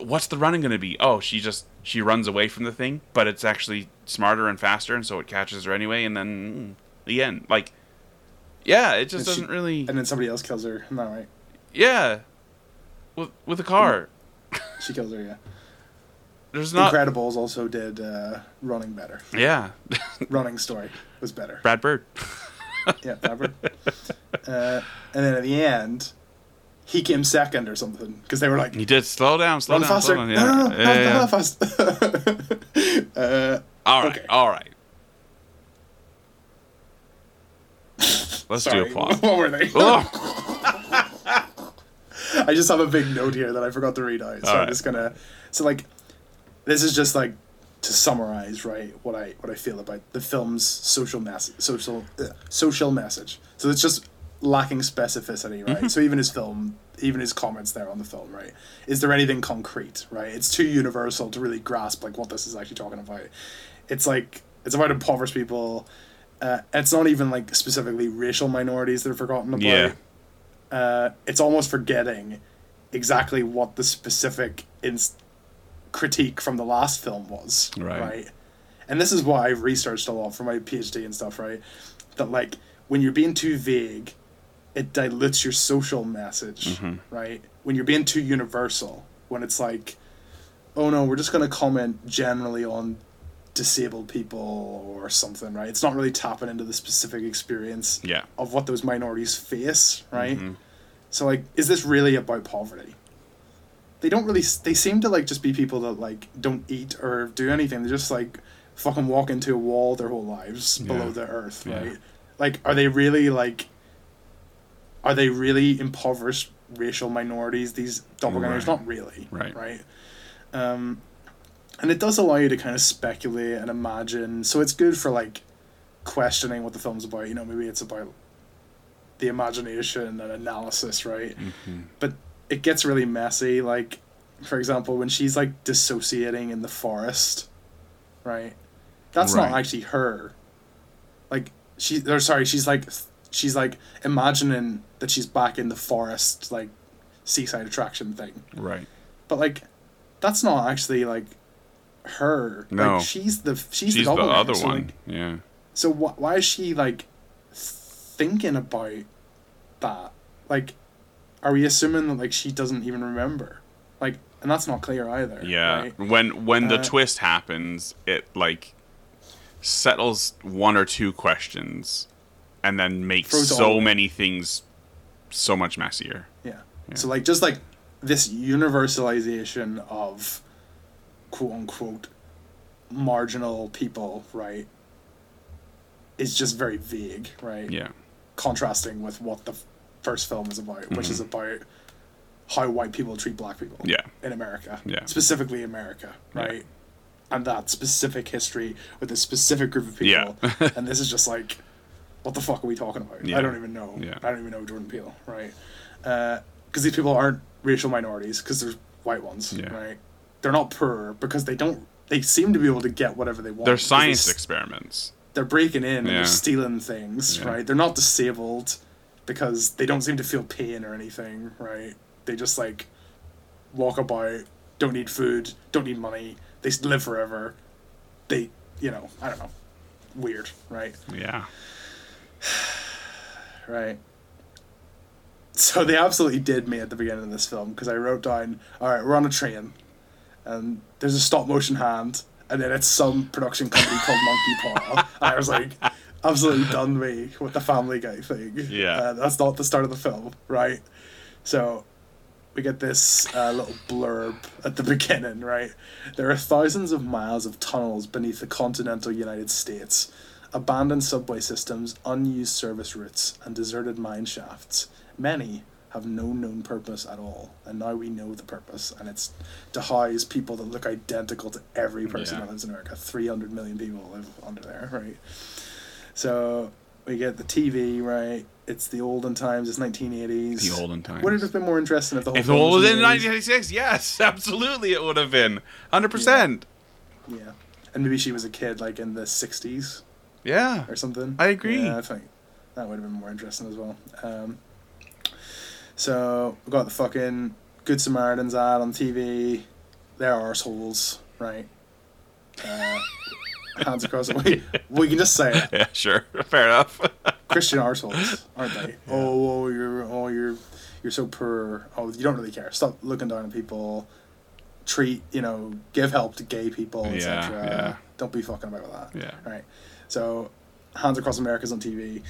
what's the running going to be? Oh, she just she runs away from the thing, but it's actually smarter and faster, and so it catches her anyway. And then mm, the end, like, yeah, it just And doesn't really, And then somebody else kills her. Isn't right? yeah, with with a car. She kills her, yeah. There's not. Incredibles also did uh, running better. Yeah, running story was better. Brad Bird. Yeah, Robert. uh, and then at the end, he came second or something because they were like, He did slow down, slow down, faster. slow down. No, no, no, Yeah, yeah, yeah. fast. uh, All right, Okay. all right. Let's sorry, do a plot. What were they? Oh, I just have a big note here that I forgot to read out, so All I'm right. just gonna. So like, this is just like to summarize right what I what I feel about the film's social message social uh, social message. So it's just lacking specificity, right? So even his film, even his comments there on the film, right? Is there anything concrete, right? It's too universal to really grasp like what this is actually talking about. It's like it's about impoverished people. Uh, it's not even like specifically racial minorities that are forgotten about. Yeah. Uh, it's almost forgetting exactly what the specific ins- critique from the last film was. Right. And this is why I've researched a lot for my PhD and stuff, right? That like when you're being too vague, it dilutes your social message, right? When you're being too universal, when it's like, oh no, we're just gonna comment generally on disabled people or something, right? It's not really tapping into the specific experience Yeah. of what those minorities face, right? Mhm. So like, is this really about poverty? They don't really. They seem to like just be people that like don't eat or do anything. They just like fucking walk into a wall their whole lives Yeah. below the earth, Yeah. right? Like, are they really like? Are they really impoverished racial minorities? These doppelgangers, Right. not really, Right. Right. Um, and it does allow you to kind of speculate and imagine. So it's good for like questioning what the film's about. You know, maybe it's about the imagination and analysis, right? Mhm. But it gets really messy. Like, for example, when she's like dissociating in the forest, right? That's not actually her. Like she, or sorry, she's like she's like imagining that she's back in the forest, like seaside attraction thing. Right. But like, that's not actually like her. No. Like she's the she's, She's the, the other So, one. like, yeah. so wh- why is she like thinking about that? Like, are we assuming that like she doesn't even remember? Like, and that's not clear either. Yeah. right? When when the Uh, twist happens, it like settles one or two questions and then makes Throws it all so many things so much messier. Yeah. Yeah. So like just like this universalization of quote unquote marginal people, right? Is just very vague, right? Yeah. Contrasting with what the first film is about, which is about how white people treat black people. Mm-hmm. Yeah. in America. Yeah. Specifically America, Yeah. right? And that specific history with a specific group of people. Yeah. and this is just like, what the fuck are we talking about? Yeah. I don't even know. Yeah. I don't even know Jordan Peele, right? Because these people aren't racial minorities, because they're white ones, Yeah. right? They're not poor because they don't. They seem to be able to get whatever they want. They're science they s- experiments. they're breaking in and they're stealing things, Yeah. right? They're not disabled because they don't seem to feel pain or anything, right? They just like walk about, don't need food, don't need money, they live forever. They, you know, I don't know. Weird, right? Yeah. Right. So they absolutely did me at the beginning of this film because I wrote down, all right, we're on a train, and there's a stop motion hand, and then it's some production company called Monkey Paw. And I was like, absolutely done me with the Family Guy thing. Yeah. Uh, that's not the start of the film, right? So we get this uh, little blurb at the beginning, right? There are thousands of miles of tunnels beneath the continental United States, abandoned subway systems, unused service routes, and deserted mine shafts. Many have no known purpose at all, and now we know the purpose, and it's to house people that look identical to every person Yeah. that lives in America. 300 million people live under there, right? So we get the TV, right? It's the olden times, it's 1980s. The olden times. Would it have been more interesting if the whole If was in in the 1996, yes, absolutely, it would have been 100%. Yeah. And maybe she was a kid, like in the 60s Yeah. or something. I agree. Yeah, I think that would have been more interesting as well. Um, so we got the fucking Good Samaritans ad on TV. They're arseholes, right? Uh, hands across the way. We can just say it. Yeah, sure. Fair enough. Christian arseholes, aren't they? Oh, oh, you're, oh, you're, you're so poor. Oh, you don't really care. Stop looking down on people. Treat, you know, give help to gay people, etc. yeah. Don't be fucking about with that. yeah. Right. So, Hands Across America's on TV.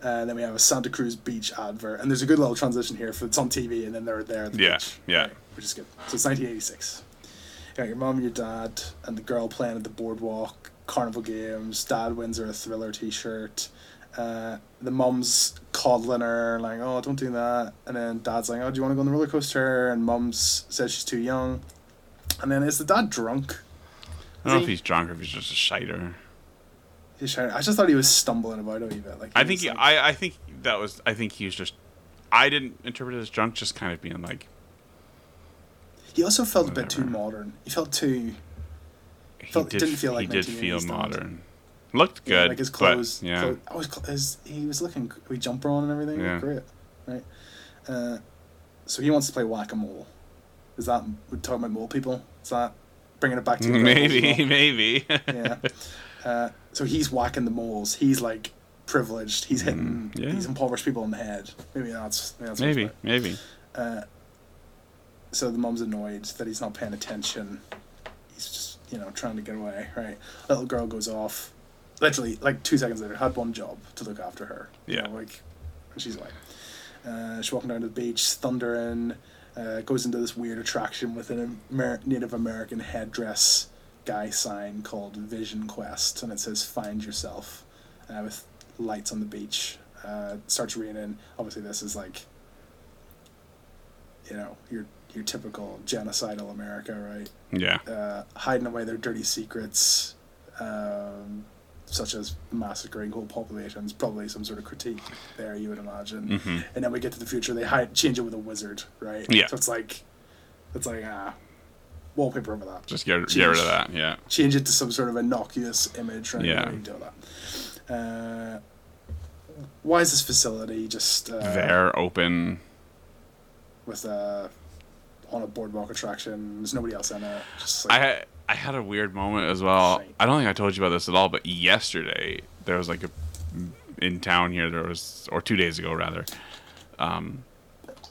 And uh, then we have a Santa Cruz Beach advert. And there's a good little transition here. For it's on TV, and then they're there at the Yeah, beach. yeah. Right, which is good. So it's 1986. You got your mom and your dad, and the girl playing at the boardwalk, carnival games. Dad wins her a thriller t shirt. Uh, the mom's coddling her, like, oh, don't do that. And then dad's like, oh, do you want to go on the roller coaster? And mom's says she's too young. And then is the dad drunk? I don't know Is if he's drunk or if he's just a shiter. He's trying- I just thought he was stumbling about a wee bit. Like I think he, like- I I think that was I think he was just I didn't interpret it as drunk, just kind of being like he also felt a bit too modern. He felt too he Felt- did didn't feel like he did feel 1980s stunt. modern. Looked yeah, good, like his but, clothes. yeah, clo- I was cl- his, he was looking we jumper on and everything. Yeah. Great, right? Uh, so he wants to play whack a mole. Is that we're talking about mole people? Is that bringing it back to the maybe maybe. yeah. Uh, so he's whacking the moles. He's like privileged. He's hitting Mm, yeah. these impoverished people in the head. Maybe that's maybe. That's maybe maybe. Uh, so the mom's annoyed that he's not paying attention. He's just you know trying to get away. Right. Little girl goes off. Literally, like two seconds later, had one job to look after her. you Yeah. know, like, and she's away. Uh, she's walking down to the beach, thundering. Uh, goes into this weird attraction with an Amer- Native American headdress guy sign called Vision Quest, and it says "Find Yourself," uh, with lights on the beach. Uh, starts raining. Obviously, this is like, you know, your your typical genocidal America, right? Yeah. uh, hiding away their dirty secrets, um, such as massacring whole populations. Probably some sort of critique there, you would imagine. hmm And then we get to the future. They hide, change it with a wizard, right? Yeah. So it's like, it's like ah, wallpaper over that. Just get get rid of that. Yeah. Change it to some sort of innocuous image, right? Yeah. Do that? Uh, why is this facility just uh, there, open. with uh, on a boardwalk attraction? There's nobody else in it. Just like, I had I had a weird moment as well. Right. I don't think I told you about this at all, but yesterday there was like a in town here there was or two days ago rather. Um,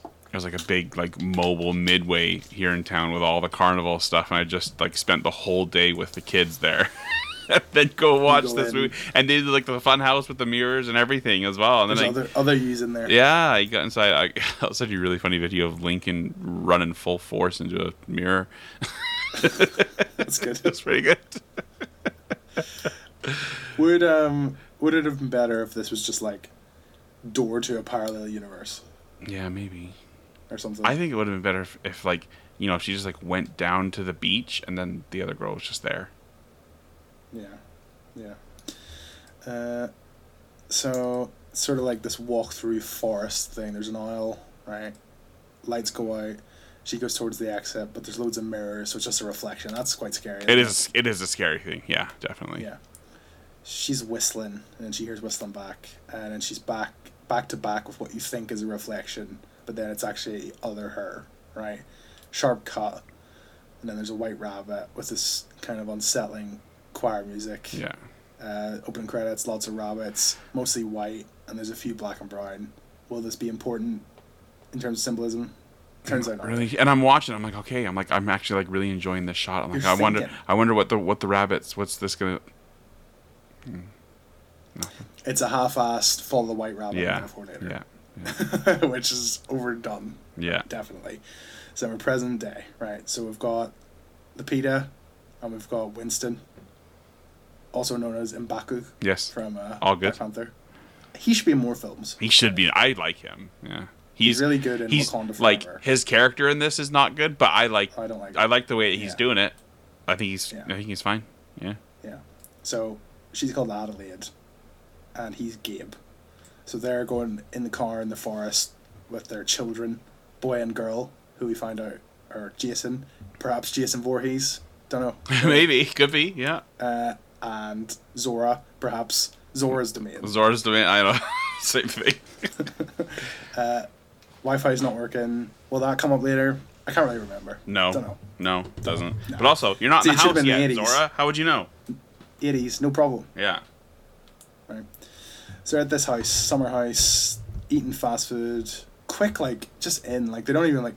there was like a big like mobile midway here in town with all the carnival stuff, and I just like spent the whole day with the kids there. then go watch go this in. movie, and they did like the fun house with the mirrors and everything as well. And then there's I, other other U's in there. yeah, I got inside. I that was such a really funny video of Lincoln running full force into a mirror. That's good. It's pretty good. Would um would it have been better if this was just like door to a parallel universe Yeah, maybe. or something? I think it would have been better if, if, like, you know, if she just like went down to the beach and then the other girl was just there. Yeah, yeah. Uh, so sort of like this walk through forest thing. There's an aisle, right? Lights go out. She goes towards the exit, but there's loads of mirrors, so it's just a reflection. That's quite scary. It is. It is a scary thing. Yeah, definitely. Yeah. She's whistling, and she hears whistling back, and then she's back back to back with what you think is a reflection, but then it's actually other her, right? Sharp cut, and then there's a white rabbit with this kind of unsettling choir music. Yeah. Uh, opening credits, lots of rabbits, mostly white, and there's a few black and brown. Will this be important in terms of symbolism? Turns out not. Really, and I'm watching. I'm like, okay. I'm like, I'm actually like really enjoying this shot. I'm like, You're I wonder. I wonder what the what the rabbits. What's this gonna? It's a half-assed follow the white rabbit Yeah. metaphor later. Yeah. which is overdone. Yeah. definitely. So we're present day, right? So we've got Lupita, and we've got Winston, also known as M'Baku Yes. from uh, All good. Black Panther. He should be in more films. He should be. I like him. Yeah. He's, really good in he's Wakanda like Forever. his character in this is not good, but I like I don't like. I like the way he's Yeah. doing it. I think he's Yeah. I think he's fine. Yeah. Yeah. So she's called Adelaide, and he's Gabe. So they're going in the car in the forest with their children, boy and girl, who we find out are Jason, perhaps Jason Voorhees, don't know, Maybe could be. Yeah. uh, and Zora, perhaps Zora's domain. Zora's domain. I don't know. Same thing. Uh, Wi-Fi's not working. Will that come up later? I can't really remember. No. Don't know. No, doesn't. No. But also, you're not See, in the house the yet, 80s. Zora. How would you know? 80s, no problem. Yeah. Right. So at this house, summer house, eating fast food, quick like just in like they don't even like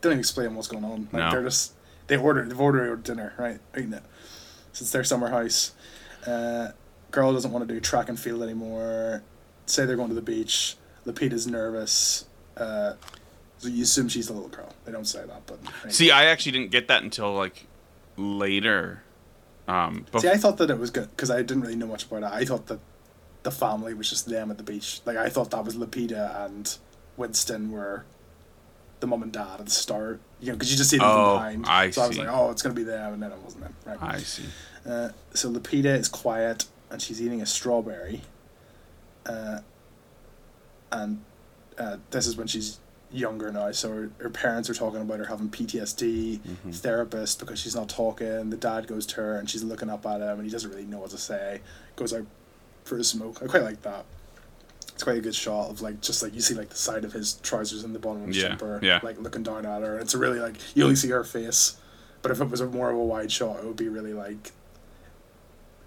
don't even explain what's going on. Like No. they're just they order they've ordered dinner right eating it. So it's their summer house. Uh, girl doesn't want to do track and field anymore. Say they're going to the beach. Lupita's nervous. Uh, so you assume she's the little girl. They don't say that, but. See, I actually didn't get that until like later. Um, but See, I thought that it was good because I didn't really know much about it. I thought that the family was just them at the beach. Like I thought that was Lupita and Winston were the mom and dad at the start. You know, because you just see them Oh, from behind. I so I was see. like, oh, it's gonna be there, and then it wasn't them. Right. I see. Uh, so Lupita is quiet and she's eating a strawberry. Uh, and uh, this is when she's younger now, so her, her parents are talking about her having PTSD, Mm-hmm. therapist because she's not talking. The dad goes to her and she's looking up at him and he doesn't really know what to say. Goes out for a smoke. I quite like that. It's quite a good shot of like just like you see like the side of his trousers and the bottom of his Yeah, jumper, yeah. like looking down at her. It's really like you only see her face, but if it was a more of a wide shot, it would be really like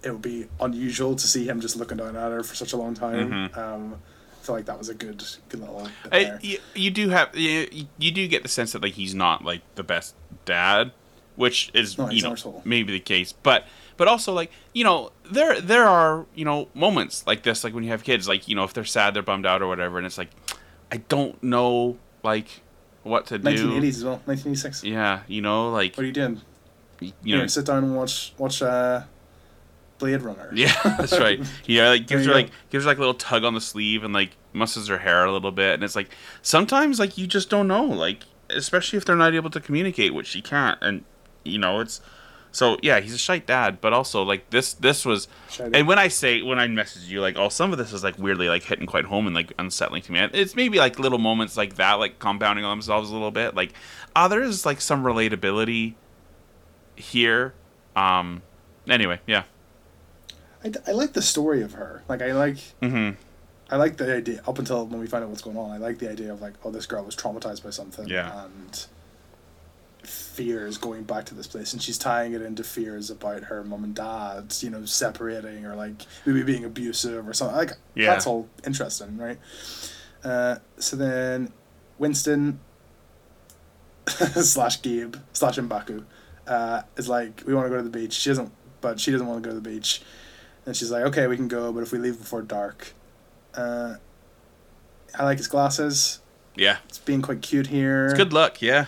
it would be unusual to see him just looking down at her for such a long time. Mhm. Um, I feel like that was a good, good little. I, there. you, you do have you, you do get the sense that like he's not like the best dad, which is No, you know arsehole. maybe the case, but but also like you know there there are you know moments like this like when you have kids like you know if they're sad they're bummed out or whatever and it's like I don't know like what to do. 1980s as well, 1986. Yeah, you know like What are you doing? you You know sit down and watch watch uh, Blade Runner. Yeah, that's right. Yeah, like gives her like gives her like a little tug on the sleeve and like musses her hair a little bit, and it's like sometimes like you just don't know, like especially if they're not able to communicate, which she can't, and you know it's so yeah, he's a shite dad, but also like this this was, Shite. and when I say when I message you like oh some of this is like weirdly like hitting quite home and like unsettling to me. It's maybe like little moments like that like compounding on themselves a little bit. Like ah, there is like some relatability here. Um. Anyway, yeah. I, I like the story of her. Like I like Mm-hmm. I like the idea up until when we find out what's going on. I like the idea of like, oh, this girl was traumatized by something, Yeah. and fears going back to this place, and she's tying it into fears about her mom and dad, you know, separating or like maybe being abusive or something. Like Yeah. that's all interesting, right? Uh, so then, Winston slash Gabe slash Mbaku uh, is like, we want to go to the beach. She doesn't, but she doesn't want to go to the beach. And she's like, okay, we can go, but if we leave before dark. Uh, I like his glasses. Yeah. It's being quite cute here. It's good luck, yeah.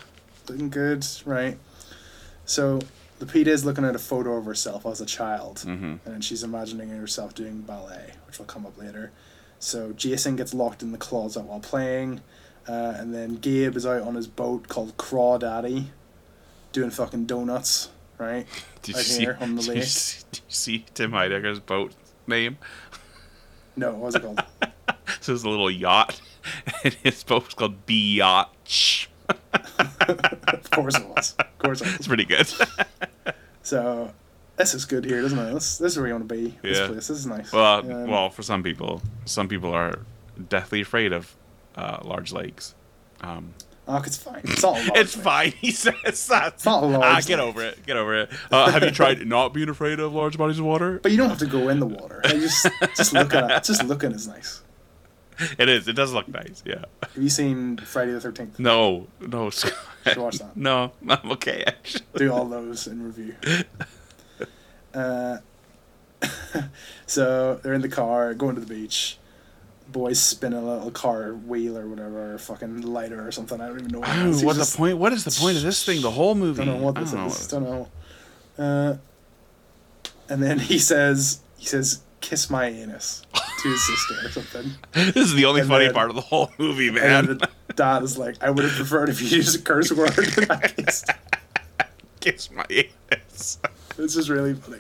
Looking good, right? So, Lupita is looking at a photo of herself as a child, Mm-hmm. and she's imagining herself doing ballet, which will come up later. So, Jason gets locked in the closet while playing, uh, and then Gabe is out on his boat called Crawdaddy, doing fucking donuts, right? Did you Right see? here on the did, you lake. see did you see Tim Heidecker's boat name? No, what was it called? So it was a little yacht, and his boat was called Biatch. Of course it was. Of course it was. It's pretty good. So, this is good here, doesn't it? This, this is where you want to be. This Yeah. place. This is nice. well, Um, well, for some people, some people are deathly afraid of uh, large lakes. Um, Oh, it's fine. It's not a large it's lake. fine. He says that. It's not a large Ah, get lake. over it. Get over it. Uh, have you tried not being afraid of large bodies of water? But you don't have to go in the water. Like, just just looking at just looking is nice. It is. It does look nice. Yeah. Have you seen Friday the Thirteenth? No. No. Scott. Should watch that. No. I'm okay. Actually. Do all those in review. Uh, so they're in the car going to the beach. Boys spin a little car wheel or whatever, or fucking lighter or something. I don't even know what. it Oh, is. What's the point? What is the point of this thing? The whole movie. I don't know what I this know is. Don't know. Uh, and then he says, he says, "Kiss my anus" sister or something. This is the only And funny then- part of the whole movie, man. the dad is like, "I would have preferred if you used a curse word. Kiss my anus. This is really funny.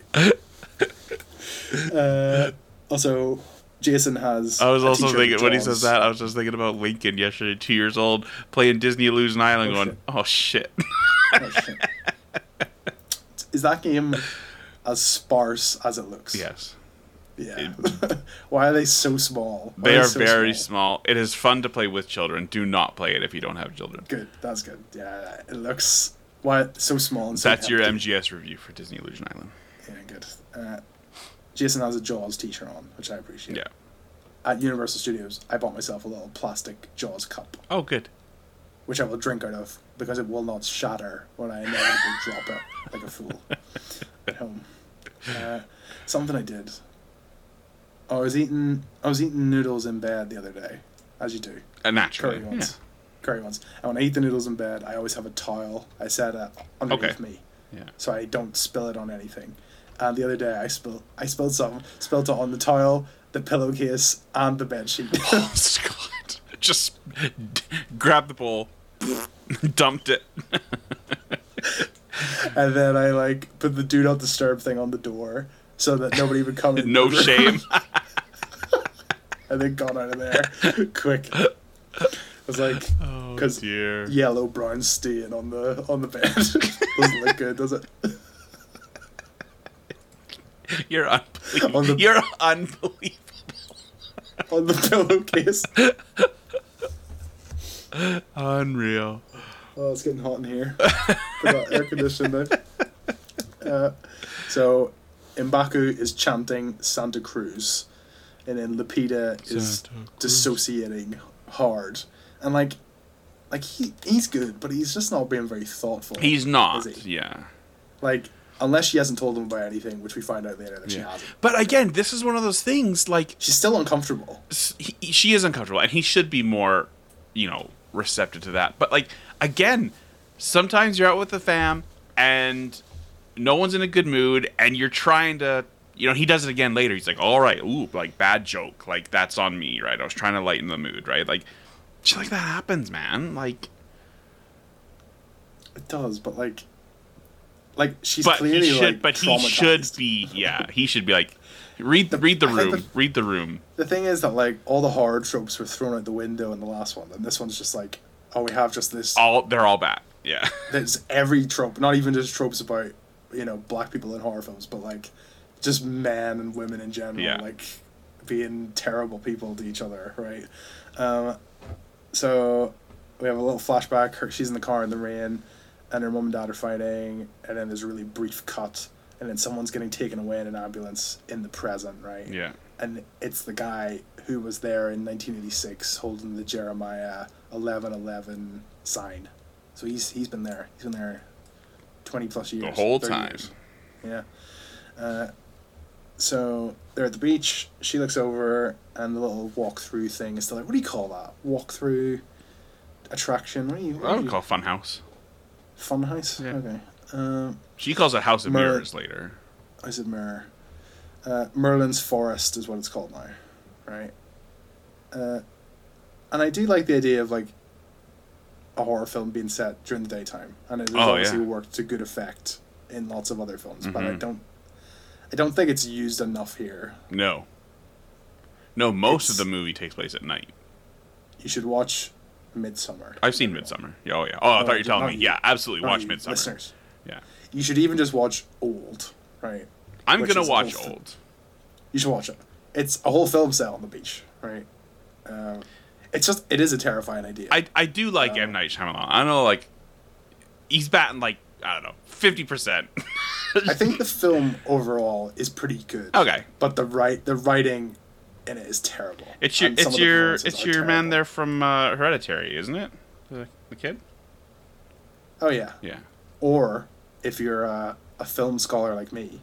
Uh, also, Jason has. I was a also thinking when he says that, I was just thinking about Lincoln yesterday, two years old, playing Disney Illusion Island, Oh, going, shit. "Oh shit." Oh, shit. Is that game as sparse as it looks? yes, Yeah. Why are they so small? Why they are so very small. It is fun to play with children. Do not play it if you don't have children. Good. That's good. Yeah. It looks why so small and so That's your. MGS review for Disney Illusion Island. Yeah, good. Uh, Jason has a Jaws t-shirt on, which I appreciate. Yeah. At Universal Studios, I bought myself a little plastic Jaws cup, Oh, good. which I will drink out of because it will not shatter when I inevitably drop it like a fool at home. Uh, something I did. I was eating. I was eating noodles in bed the other day, as you do. Uh, naturally. Curry Yeah. ones. Curry ones. And when I eat the noodles in bed, I always have a towel. I set it underneath Okay. me. Yeah. So I don't spill it on anything. And the other day I spilled I spilled some spilled it on the towel, the pillowcase, and the bed sheet. Oh, God! Just d- grab the bowl. Dumped it. and then I like put the do not disturb thing on the door so that nobody would come in. No shame. and then got out of there quick. It was like Oh because dear. yellow brown stain on the on the bed doesn't look good, does it? You're unbelievable. On the- You're unbelievable. On the pillowcase. Unreal. Oh, it's getting hot in here. Forgot air conditioning. Uh, so, Mbaku is chanting Santa Cruz, and then Lupita is dissociating hard, and like, like he he's good, but he's just not being very thoughtful. He's not. is he? Yeah. like unless she hasn't told him about anything, which we find out later that she hasn't. But again, this is one of those things like She's still uncomfortable. he, she is uncomfortable and he should be more, you know, receptive to that. But like again, sometimes you're out with the fam and no one's in a good mood and you're trying to you know, he does it again later. He's like, "All right, ooh, like bad joke. Like that's on me, right? I was trying to lighten the mood, right? Like shit like that happens, man. Like It does, but like, like she's but clearly he should like but he should be yeah, he should be like read the read the room. the- read the room. The thing is that like all the horror tropes were thrown out the window in the last one, and this one's just like, oh, we have just this. All they're all bad. Yeah. There's every trope, not even just tropes about you know black people in horror films, but like just men and women in general, Yeah. like being terrible people to each other, right? Um, so we have a little flashback. Her, she's in the car in the rain, and her mom and dad are fighting, and then there's a really brief cut, and then someone's getting taken away in an ambulance in the present, right? Yeah. and it's the guy who was there in 1986 holding the Jeremiah 1111 sign. So he's he's been there. He's been there 20 plus years. The whole time. years. Yeah. Uh, so they're at the beach. She looks over, and the little walk through thing is still like, what do you call that? Walk through attraction? What do you? What I do would you call it Funhouse. Funhouse? Yeah. Okay. Um, She calls it House of Mer- Mirrors later. I said mirror. Uh, Merlin's Forest is what it's called now, right? Uh, and I do like the idea of like a horror film being set during the daytime, and it has Oh, obviously yeah. worked to good effect in lots of other films. But I Mhm. don't, I don't think it's used enough here. No. No, most of the movie takes place at night. You should watch Midsommar. I've seen Midsommar. Yeah, oh yeah. Oh, I No, thought you were telling me. you. Yeah, absolutely. Watch you, Midsommar. listeners. Yeah. You should even just watch Old, right? I'm Which gonna watch whole th- Old. You should watch it. It's a whole film set on the beach, right? Um, it's just it is a terrifying idea. I I do like Um, M Night Shyamalan. I don't know, like he's batting like I don't know, fifty percent. I think the film overall is pretty good. Okay. But the right the writing in it is terrible. It's your it's your it's your man there from uh, Hereditary, isn't it? The, the kid. Oh yeah. Yeah. Or if you're uh, a film scholar like me,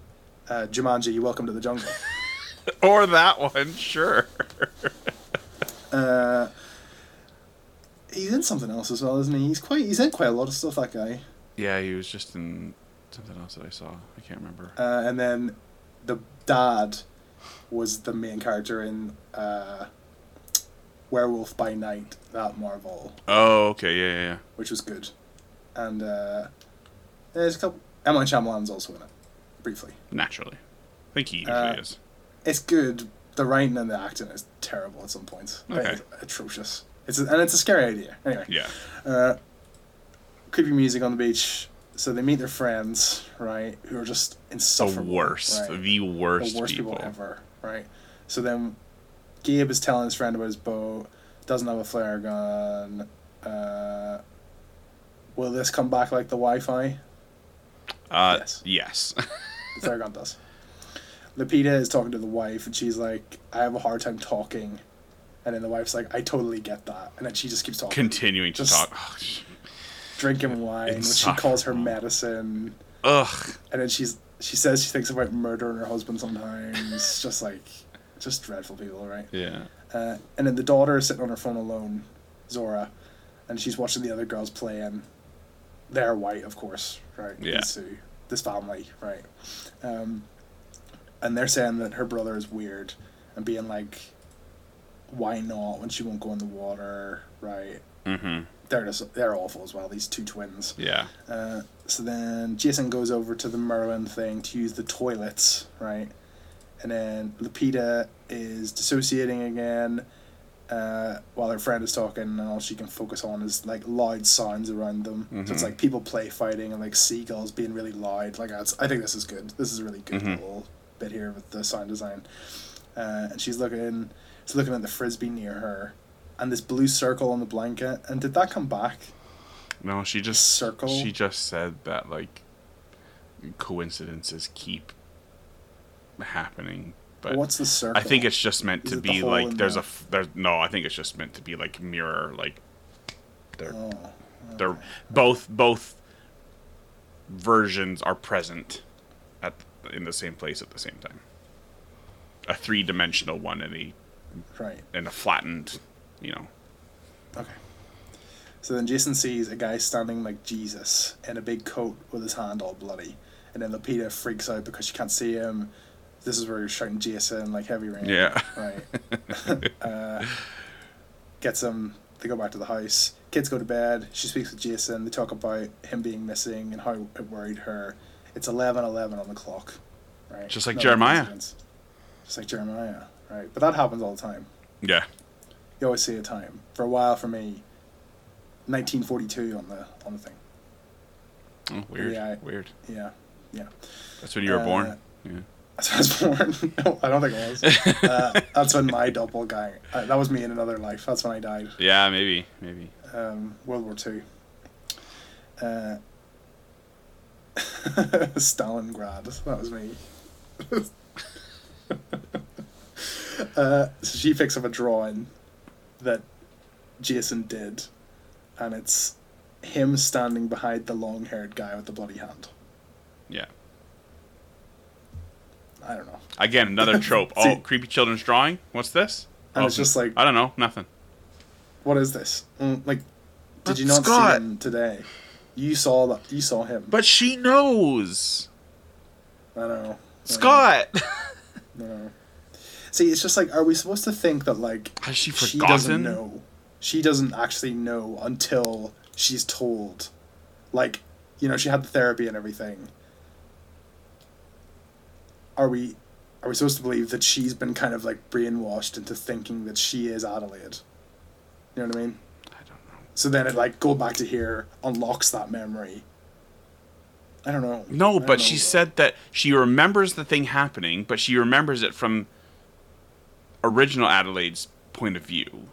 uh, Jumanji: Welcome to the Jungle. Or that one, sure. uh, he's in something else as well, isn't he? He's quite he's in quite a lot of stuff. That guy. Yeah, he was just in something else that I saw. I can't remember. Uh, and then the dad was the main character in uh, Werewolf by Night, that Marvel, Oh, okay, yeah, yeah, yeah. which was good. And uh, there's a couple. Emma Shyamalan's also in it, briefly. Naturally, I think he usually Uh, is. It's good. The writing and the acting is terrible at some points. Okay. it's atrocious. It's a, and it's a scary idea. Anyway, Yeah. uh, creepy music on the beach. So they meet their friends, right? Who are just insufferable. The worst, right? the worst, the worst people. people. ever, right? So then Gabe is telling his friend about his boat, doesn't have a flare gun. Uh, will this come back like the Wi Fi? Uh, Yes. yes. The flare gun does. Lupita is talking to the wife, and she's like, I have a hard time talking. And then the wife's like, I totally get that. And then she just keeps talking. Continuing to Just- talk. Oh, drinking wine, which she calls her medicine. Ugh. And then she's she says she thinks about murdering her husband sometimes. just like, just dreadful people, right? Yeah. Uh, and then the daughter is sitting on her phone alone, Zora, and she's watching the other girls playing. They're white, of course, right? Yeah. Two, this family, right? Um, and they're saying that her brother is weird, and being like, why not when she won't go in the water, right? Mm-hmm. They're just they're awful as well. These two twins. Yeah. Uh, so then Jason goes over to the Merlin thing to use the toilets, right? And then Lupita is dissociating again uh, while her friend is talking, and all she can focus on is like loud sounds around them. So it's Mhm. like people play fighting and like seagulls being really loud. Like that's, I think this is good. This is a really good Mhm. little bit here with the sound design. Uh, and she's looking, she's looking at the frisbee near her, and this blue circle on the blanket. And did that come back? No, she just Circle? She just said that like coincidences keep happening, but What's the circle? I think it's just meant Is to it the be like there's the- a there's no. I think it's just meant to be like mirror like they're Oh, they're both both versions are present at in the same place at the same time. A three dimensional one and a right. and a flattened, you know. Okay. So then Jason sees a guy standing like Jesus in a big coat with his hand all bloody. And then Lupita freaks out because she can't see him. This is where you're shouting Jason like heavy rain. Yeah. Right. uh, gets him. They go back to the house. Kids go to bed. She speaks with Jason. They talk about him being missing and how it worried her. It's eleven eleven on the clock. Right. Just like Jeremiah. Just like Jeremiah. Right. But that happens all the time Yeah. you always see a time. For a while, for me, 1942 on the on the thing. Oh, weird. Yeah. Weird. Yeah, yeah. That's when you were Uh, born. Yeah. That's when I was born. no, I don't think it was. Uh, that's when my doppelganger. Uh, that was me in another life. That's when I died. Yeah, maybe, maybe. Um, World War Two. Uh, Stalingrad. That was me. Uh, so she picks up a drawing that Jason did, and it's him standing behind the long-haired guy with the bloody hand. Yeah. I don't know. Again, another trope. Oh, creepy children's drawing. What's this? And Oh, it's just like, I don't know. Nothing. what is this? Mm, like, did But you not Scott- see him today? You saw that. You saw him. But she knows. I don't know. I don't know. Scott. I don't know. See, it's just like, are we supposed to think that like Has she she doesn't know? She doesn't actually know until she's told. Like, you know, she had the therapy and everything. Are we, are we supposed to believe that she's been kind of like brainwashed into thinking that she is Adelaide? You know what I mean? I don't know. So then it like go back to here unlocks that memory. I don't know. No, don't but know. she said that she remembers the thing happening, but she remembers it from original Adelaide's point of view.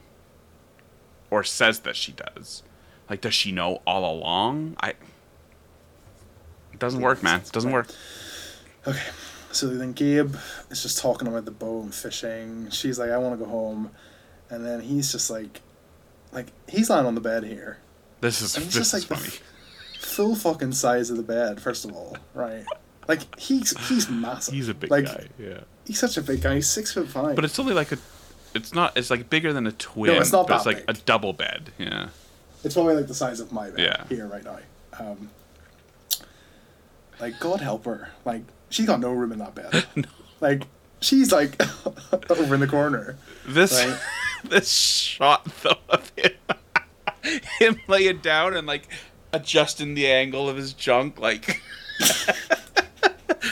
Or says that she does. Like, does she know all along? I. It doesn't work, man. It doesn't work. Okay. So then Gabe is just talking about the boat and fishing. She's like, I want to go home. And then he's just like, like, he's lying on the bed here. This is And it's this just is like the funny. Full fucking size of the bed, first of all, right? Like, he's he's massive. He's a big like, guy, yeah. He's such a big guy. He's six foot five. But it's only like a. It's not. It's like bigger than a twin. No, it's not but it's like big. a double bed. Yeah. It's probably like the size of my bed Yeah. here right now. Um, like God help her. Like she's got no room in that bed. Like she's like over in the corner. This Right. this shot though of him, him laying down and like adjusting the angle of his junk, like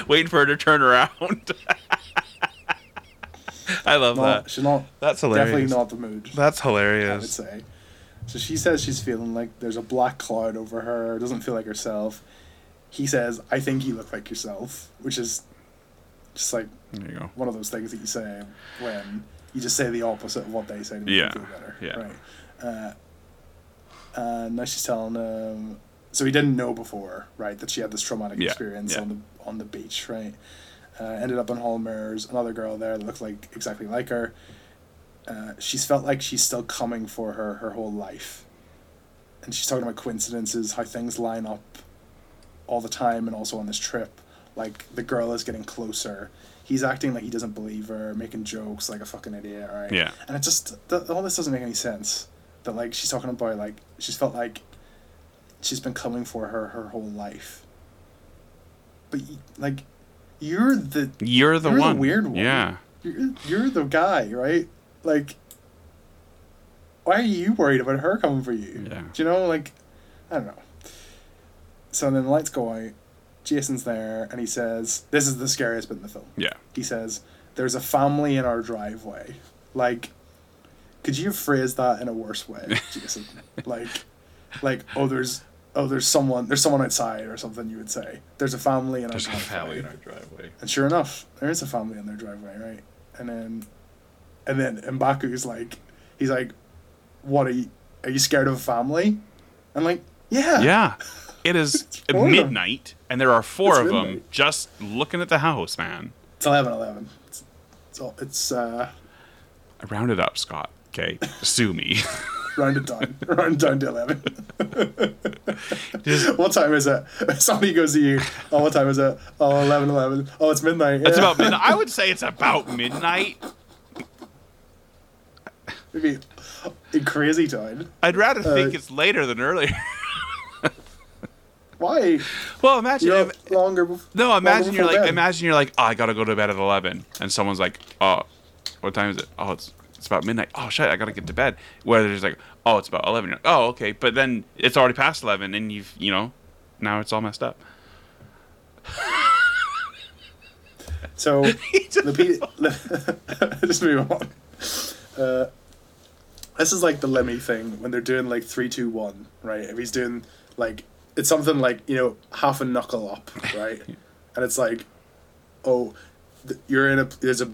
waiting for her to turn around. I love No, that. she's not. That's hilarious. Definitely not the mood. That's hilarious. I would say. So she says she's feeling like there's a black cloud over her. Doesn't feel like herself. He says, "I think you look like yourself," which is just like There you go. one of those things that you say when you just say the opposite of what they say to make Yeah, you feel better. yeah. Right. Uh, and now she's telling him. So he didn't know before, right, that she had this traumatic Yeah, experience yeah. on the on the beach, right? Uh, ended up Hall Mirrors, another girl there that looked like exactly like her. Uh, she's felt like she's still coming for her her whole life, and she's talking about coincidences, how things line up all the time, and also on this trip. Like the girl is getting closer. He's acting like he doesn't believe her, making jokes like a fucking idiot, right? Yeah. And it just th- all this doesn't make any sense. That like she's talking about like she's felt like she's been coming for her her whole life. But like, you're the You're the You're the one. weird one. Yeah. you're, you're the guy, right? Like, why are you worried about her coming for you? Yeah. Do you know, like, I don't know. So then the lights go out. Jason's there, and he says, "This is the scariest bit in the film." Yeah. He says, "There's a family in our driveway." Like, could you phrase that in a worse way, Jason? like, like, oh, there's, oh, there's someone, there's someone outside or something. You would say, "There's a family in There's our a family in our driveway. And sure enough, there is a family in their driveway, right? And then, and then Mbaku's like, he's like, "What are you? Are you scared of a family?" I'm like, "Yeah." Yeah. It is midnight, and there are four It's of them just looking at the house, man. It's eleven eleven. It's it's, all, it's uh, I rounded up, Scott. Okay, sue me. rounded down, rounded down to eleven. Just- what time is it? Somebody goes to you. Oh, what time is it? Oh, 11, 11. Oh, it's midnight. It's Yeah. about midnight. I would say it's about midnight. maybe in crazy time. I'd rather think Uh, it's later than earlier. Why? well, imagine. You know, if- longer. bef- no, longer imagine you're like, bed. imagine you're like, oh, I gotta go to bed at eleven, and someone's like, oh, what time is it? Oh, it's it's about midnight. Oh shit, I gotta get to bed. Where there's like, oh, it's about eleven. Like, oh, okay, but then it's already past eleven, and you've, you know, now it's all messed up. So, the just move on. Uh, this is like the Lemmy thing when they're doing like three, two, one, right? If he's doing like it's something like you know half a knuckle up, right? and it's like, oh, you're in a there's a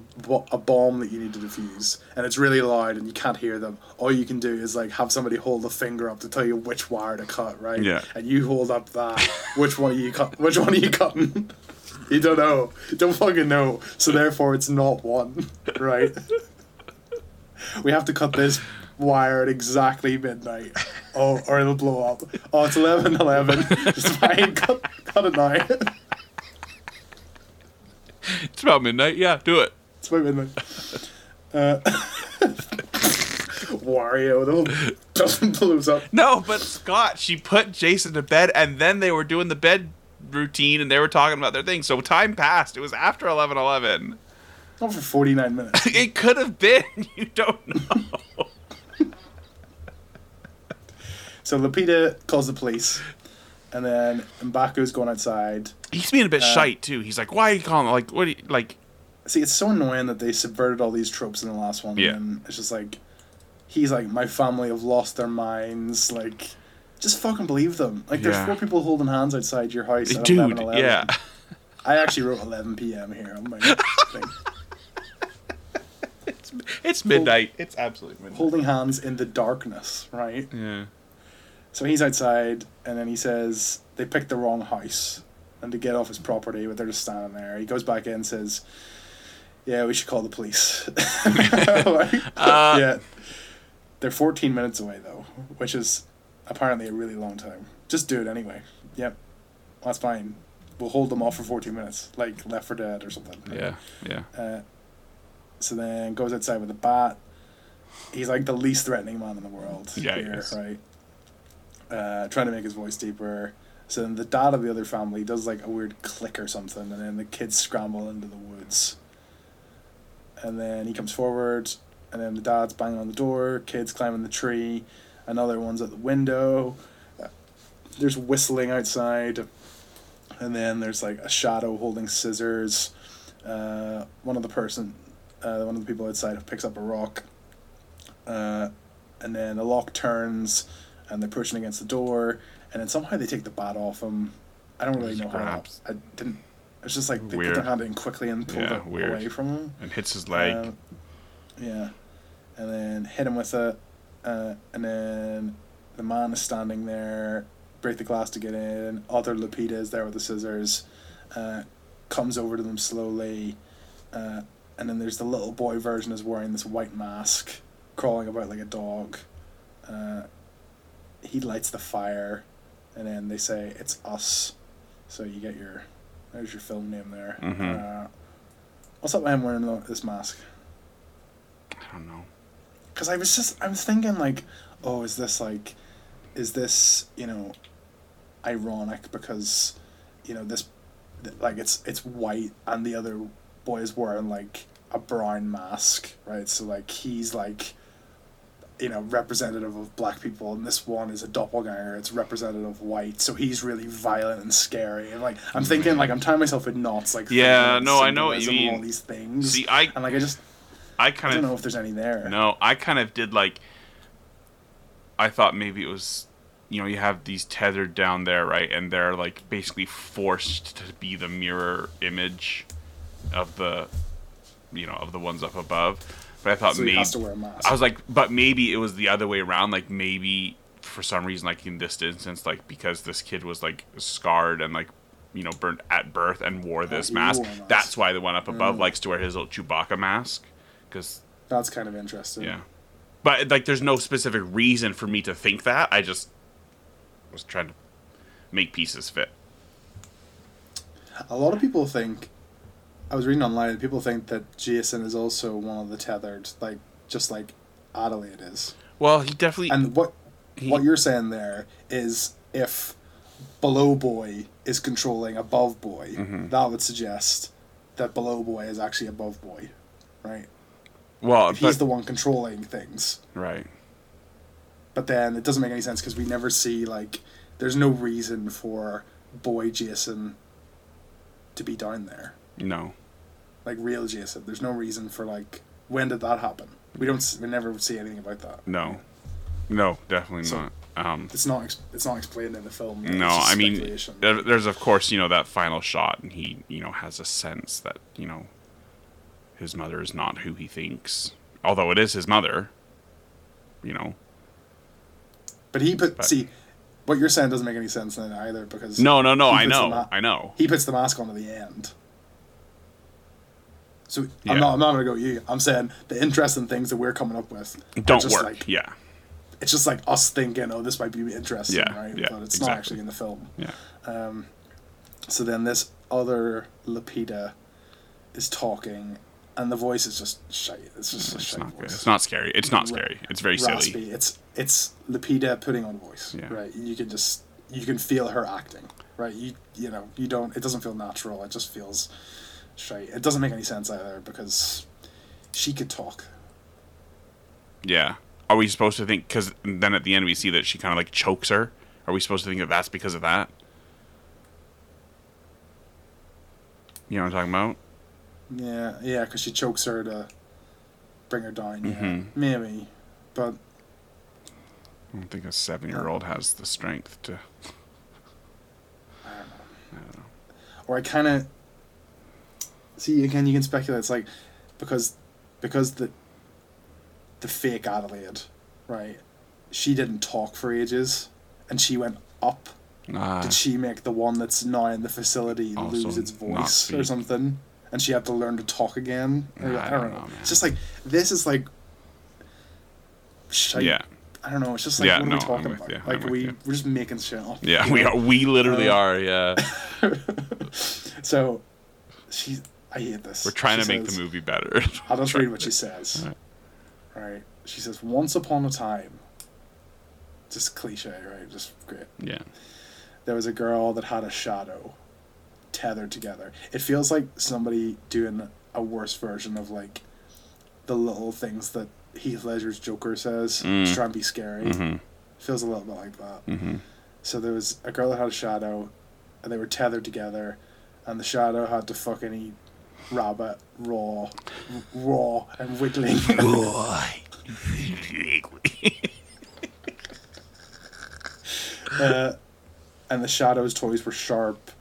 a bomb that you need to defuse, and it's really loud and you can't hear them. All you can do is like have somebody hold a finger up to tell you which wire to cut, right? Yeah. And you hold up that. Which one are you cut? Which one are you cutting? You don't know. You don't fucking know. So therefore, it's not one, right? we have to cut this wire at exactly midnight. Oh, or it'll blow up. Oh, it's 11 11. It's fine. Cut, cut it now. It's about midnight. Yeah, do it. It's about midnight. Uh, Wario, doesn't blows up. No, but Scott, she put Jason to bed, and then they were doing the bed routine, and they were talking about their thing. So time passed. It was after eleven eleven. Not for 49 minutes. It could have been. You don't know. So Lupita calls the police, and then Mbaku's going outside. He's being a bit Uh, shite too. He's like, "Why are you calling? Like, what? Are you, like, See, it's so annoying that they subverted all these tropes in the last one. Yeah. And it's just like, he's like, my family have lost their minds. Like, just fucking believe them. Like, there's Yeah. four people holding hands outside your house at dude? 11, 11. Yeah, I actually wrote 11 p.m. here on my thing. it's midnight. It's absolutely midnight. Holding hands in the darkness, right? Yeah, So he's outside, and then he says they picked the wrong house, and to get off his property, but they're just standing there. He goes back in and says, "Yeah, we should call the police." Like, Uh, yeah, they're fourteen minutes away though, which is apparently a really long time. Just do it anyway. Yep, that's fine. We'll hold them off for fourteen minutes, like Left 4 Dead or something. yeah, yeah. Uh, so then goes outside with a bat. He's like the least threatening man in the world. Yeah, he here, is. right. Uh, trying to make his voice deeper. So then the dad of the other family does like a weird click or something, and then the kids scramble into the woods. And then he comes forward, and then the dad's banging on the door. Kids climbing the tree. Another one's at the window. There's whistling outside, and then there's like a shadow holding scissors. Uh, one of the person, uh, one of the people outside picks up a rock, uh, and then the lock turns, and they're pushing against the door, and then somehow they take the bat off him. I don't really know how. Scraps. I didn't. It's just like they put their hand in quickly and pulled Yeah, it weird. away from him. And hits his leg. Um, yeah, and then hit him with it, uh, and then the man is standing there, break the glass to get in. Other Lupita is there with the scissors, uh, comes over to them slowly, uh, and then there's the little boy version is wearing this white mask, crawling about like a dog. Uh, he lights the fire, and then they say it's us, so you get your there's your film name there. Mhm. Uh, what's up him wearing this mask? I don't know. because I was just I was thinking like, oh, is this like, is this you know, ironic because, you know this, th- like it's it's white and the other boy is wearing like a brown mask, right? So like he's like, you know, representative of black people, and this one is a doppelganger. It's representative of white, so he's really violent and scary. And like, I'm thinking, like, I'm tying myself in knots. Like, Yeah, no, I know what you of All these things. See, I and like, I just I I kind don't of know if there's any there. No, I kind of did like. I thought maybe it was, you know, you have these tethered down there, right, and they're like basically forced to be the mirror image of the, you know, of the ones up above. But I thought So he maybe has to wear a mask. I was like, but maybe it was the other way around. Like maybe for some reason, like in this instance, like because this kid was like scarred and like you know burnt at birth and wore this he mask. wore mask. That's why the one up above Mm. likes to wear his little Chewbacca mask. Because That's kind of interesting. yeah. But like there's no specific reason for me to think that. I just was trying to make pieces fit. A lot of people think, I was reading online, people think that Jason is also one of the tethered, like just like Adelaide is. Well, he definitely And what he- what you're saying there is if below boy is controlling above boy, Mhm. that would suggest that below boy is actually above boy, right? well, If he's but, the one controlling things. right. But then it doesn't make any sense because we never see like there's no reason for boy Jason to be down there. No. like real Jason. There's no reason for like when did that happen? We don't. We never see anything about that. No. No, definitely So- not. Um It's not. It's not explained in the film. No, I mean, there's of course, you know, that final shot, and he, you know, has a sense that, you know, his mother is not who he thinks. Although it is his mother, you know. but he put. but- see, what you're saying doesn't make any sense then either because No, no, no, I know, ma- I know. he puts the mask on at the end. So Yeah. I'm not. I'm not gonna go you. I'm saying the interesting things that we're coming up with Don't just work. Like, yeah, it's just like us thinking, oh, this might be interesting, Yeah, right? yeah, but it's not actually in the film. yeah, Um, so then this other Lupita is talking, and the voice is just shite. It's just it's shite not good. It's not scary. It's not scary. It's very raspy. silly. It's it's Lupita putting on voice. Yeah. Right. You can just you can feel her acting. Right. You you know you don't. It doesn't feel natural. It just feels shite. It doesn't make any sense either because she could talk. Yeah. Are we supposed to think? Because then at the end we see that she kind of like chokes her. Are we supposed to think that that's because of that? You know what I'm talking about? Yeah. Yeah. Because she chokes her to bring her down. Yeah. Mhm. Maybe. But I don't think a seven-year-old has the strength to. I don't know. I don't know. or I kind of see again. You can speculate. It's like because because the the fake Adelaide, right? She didn't talk for ages, and she went up. Ah, Did she make the one that's now in the facility Also lose its voice or something? And she had to learn to talk again. Nah, I, don't know. man. It's just like this is like. Shite. yeah, I don't know. It's just like Yeah, what are no, we talking about? you, Like we you. we're just making shit up. yeah. We know? are. We literally Uh, are. Yeah. so, she. I hate this. We're trying She to make says- the movie better. I'll just read what she says. Alright. Right. She says, Once upon a time. Just cliche, right? Just great. Yeah. There was a girl that had a shadow tethered together. It feels like somebody doing a worse version of like the little things that Heath Ledger's Joker says to Mm. try and be scary. Mm-hmm. Feels a little bit like that. Mm-hmm. So there was a girl that had a shadow, and they were tethered together, and the shadow had to fucking eat rabbit raw, raw and wiggling. uh, and the shadow's toys were sharp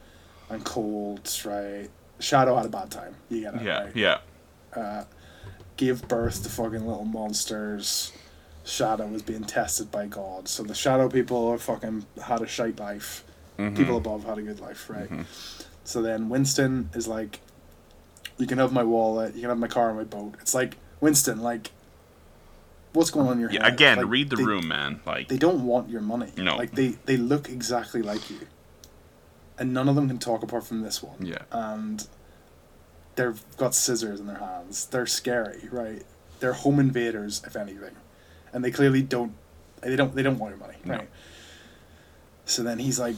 and cold. Right, shadow had a bad time. You get it. yeah. right? Yeah. uh, gave birth to fucking little monsters. Shadow was being tested by God. So the shadow people fucking had a shite life. Mhm. People above had a good life, right? Mhm. So then Winston is like, you can have my wallet, you can have my car and my boat. It's like, Winston, like, what's going on in your Yeah. head? Again, Like, read the they, room, man. Like. They don't want your money. No. Like, they, they look exactly like you. And none of them can talk apart from this one yeah. and they've got scissors in their hands. They're scary, right? They're home invaders, if anything, and they clearly don't. They don't. They don't want your money, No. right? So then he's like,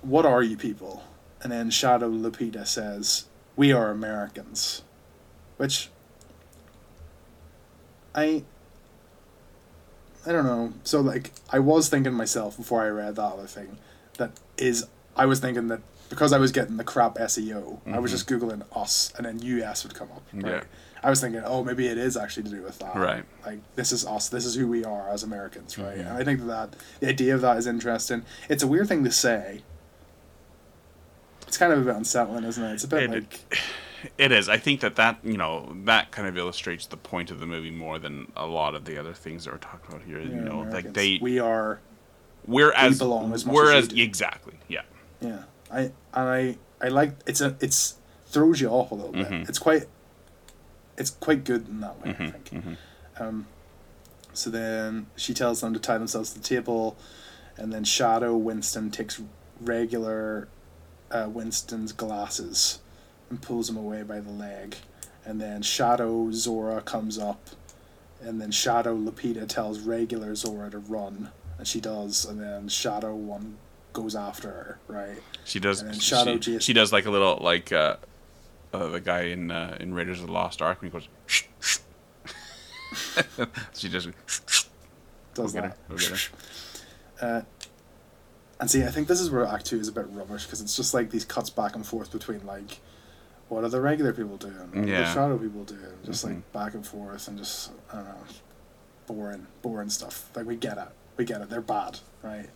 "What are you people?" And then Shadow Lupita says, "We are Americans," which I I don't know. So like I was thinking myself before I read that other thing, that is I was thinking that because I was getting the crap SEO, I was Mhm. just googling us and then US would come up. Right? Yeah. I was thinking, oh, maybe it is actually to do with that. Right. Like this is us. This is who we are as Americans, right? Mhm. And I think that the idea of that is interesting. It's a weird thing to say. Kind of a bit unsettling, isn't it? It's a bit It- like It is. I think that that you know that kind of illustrates the point of the movie more than a lot of the other things that we're talking about here. yeah, you know, like they we are we're as belong as much we're as as exactly yeah Yeah, I and I I like it's a it's throws you off a little bit. Mhm. It's quite it's quite good in that way. I Mhm, think. mhm. Um, so then she tells them to tie themselves to the table, and then Shadow Winston takes regular uh, Winston's glasses and pulls him away by the leg, and then Shadow Zora comes up, and then Shadow Lupita tells regular Zora to run, and she does, and then Shadow one goes after her, right? She does. And then Shadow she, Jason. she does like a little like uh, uh, the guy in uh, in Raiders of the Lost Ark when he goes. Shh, shh. she just. Does We'll get that. her, we'll Uh, and see, I think this is where Act Two is a bit rubbish because it's just like these cuts back and forth between like, what are the regular people doing? What are the shadow people doing? Just Mhm. like back and forth and just I don't know, boring, boring stuff. Like we get it, we get it. They're bad, right?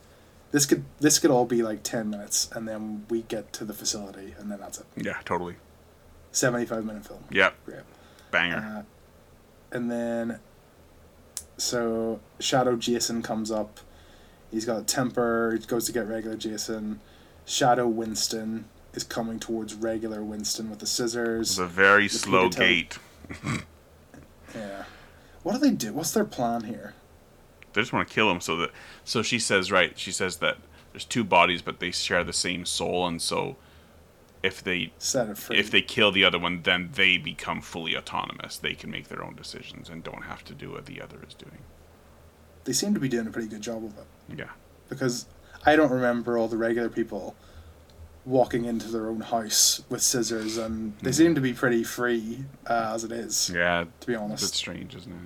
This could this could all be like ten minutes, and then we get to the facility, and then that's it. Yeah, totally. Seventy five minute film. Yep, Great. banger. Uh, and then, so Shadow Jason comes up. He's got a temper. He goes to get regular Jason. Shadow Winston is coming towards regular Winston with the scissors. it's a very slow gait. Yeah. What do they do? What's their plan here? They just want to kill him so that. So she says right. She says that there's two bodies, but they share the same soul, and so if they Set it free. if they kill the other one, then they become fully autonomous. They can make their own decisions and don't have to do what the other is doing. They seem to be doing a pretty good job of it Yeah. because I don't remember all the regular people walking into their own house with scissors, and they Mhm. seem to be pretty free uh, as it is. Yeah. To be honest. It's strange, isn't it?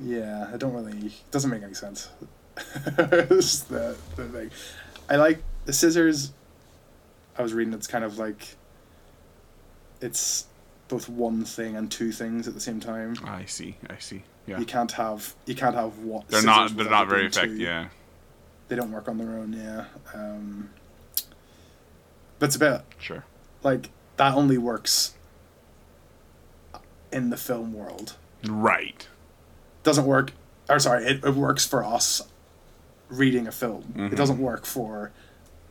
Yeah. Yeah, I don't really. It doesn't make any sense. it's the, the thing. I like the scissors. I was reading. It's kind of like. It's both one thing and two things at the same time. I see. I see. Yeah. You can't have. You can't have what. They're not. They're not very effective. Yeah. They don't work on their own. Yeah. Um, but it's a bit Sure. like that only works in the film world. Right. doesn't work or sorry it, it works for us reading a film Mhm. it doesn't work for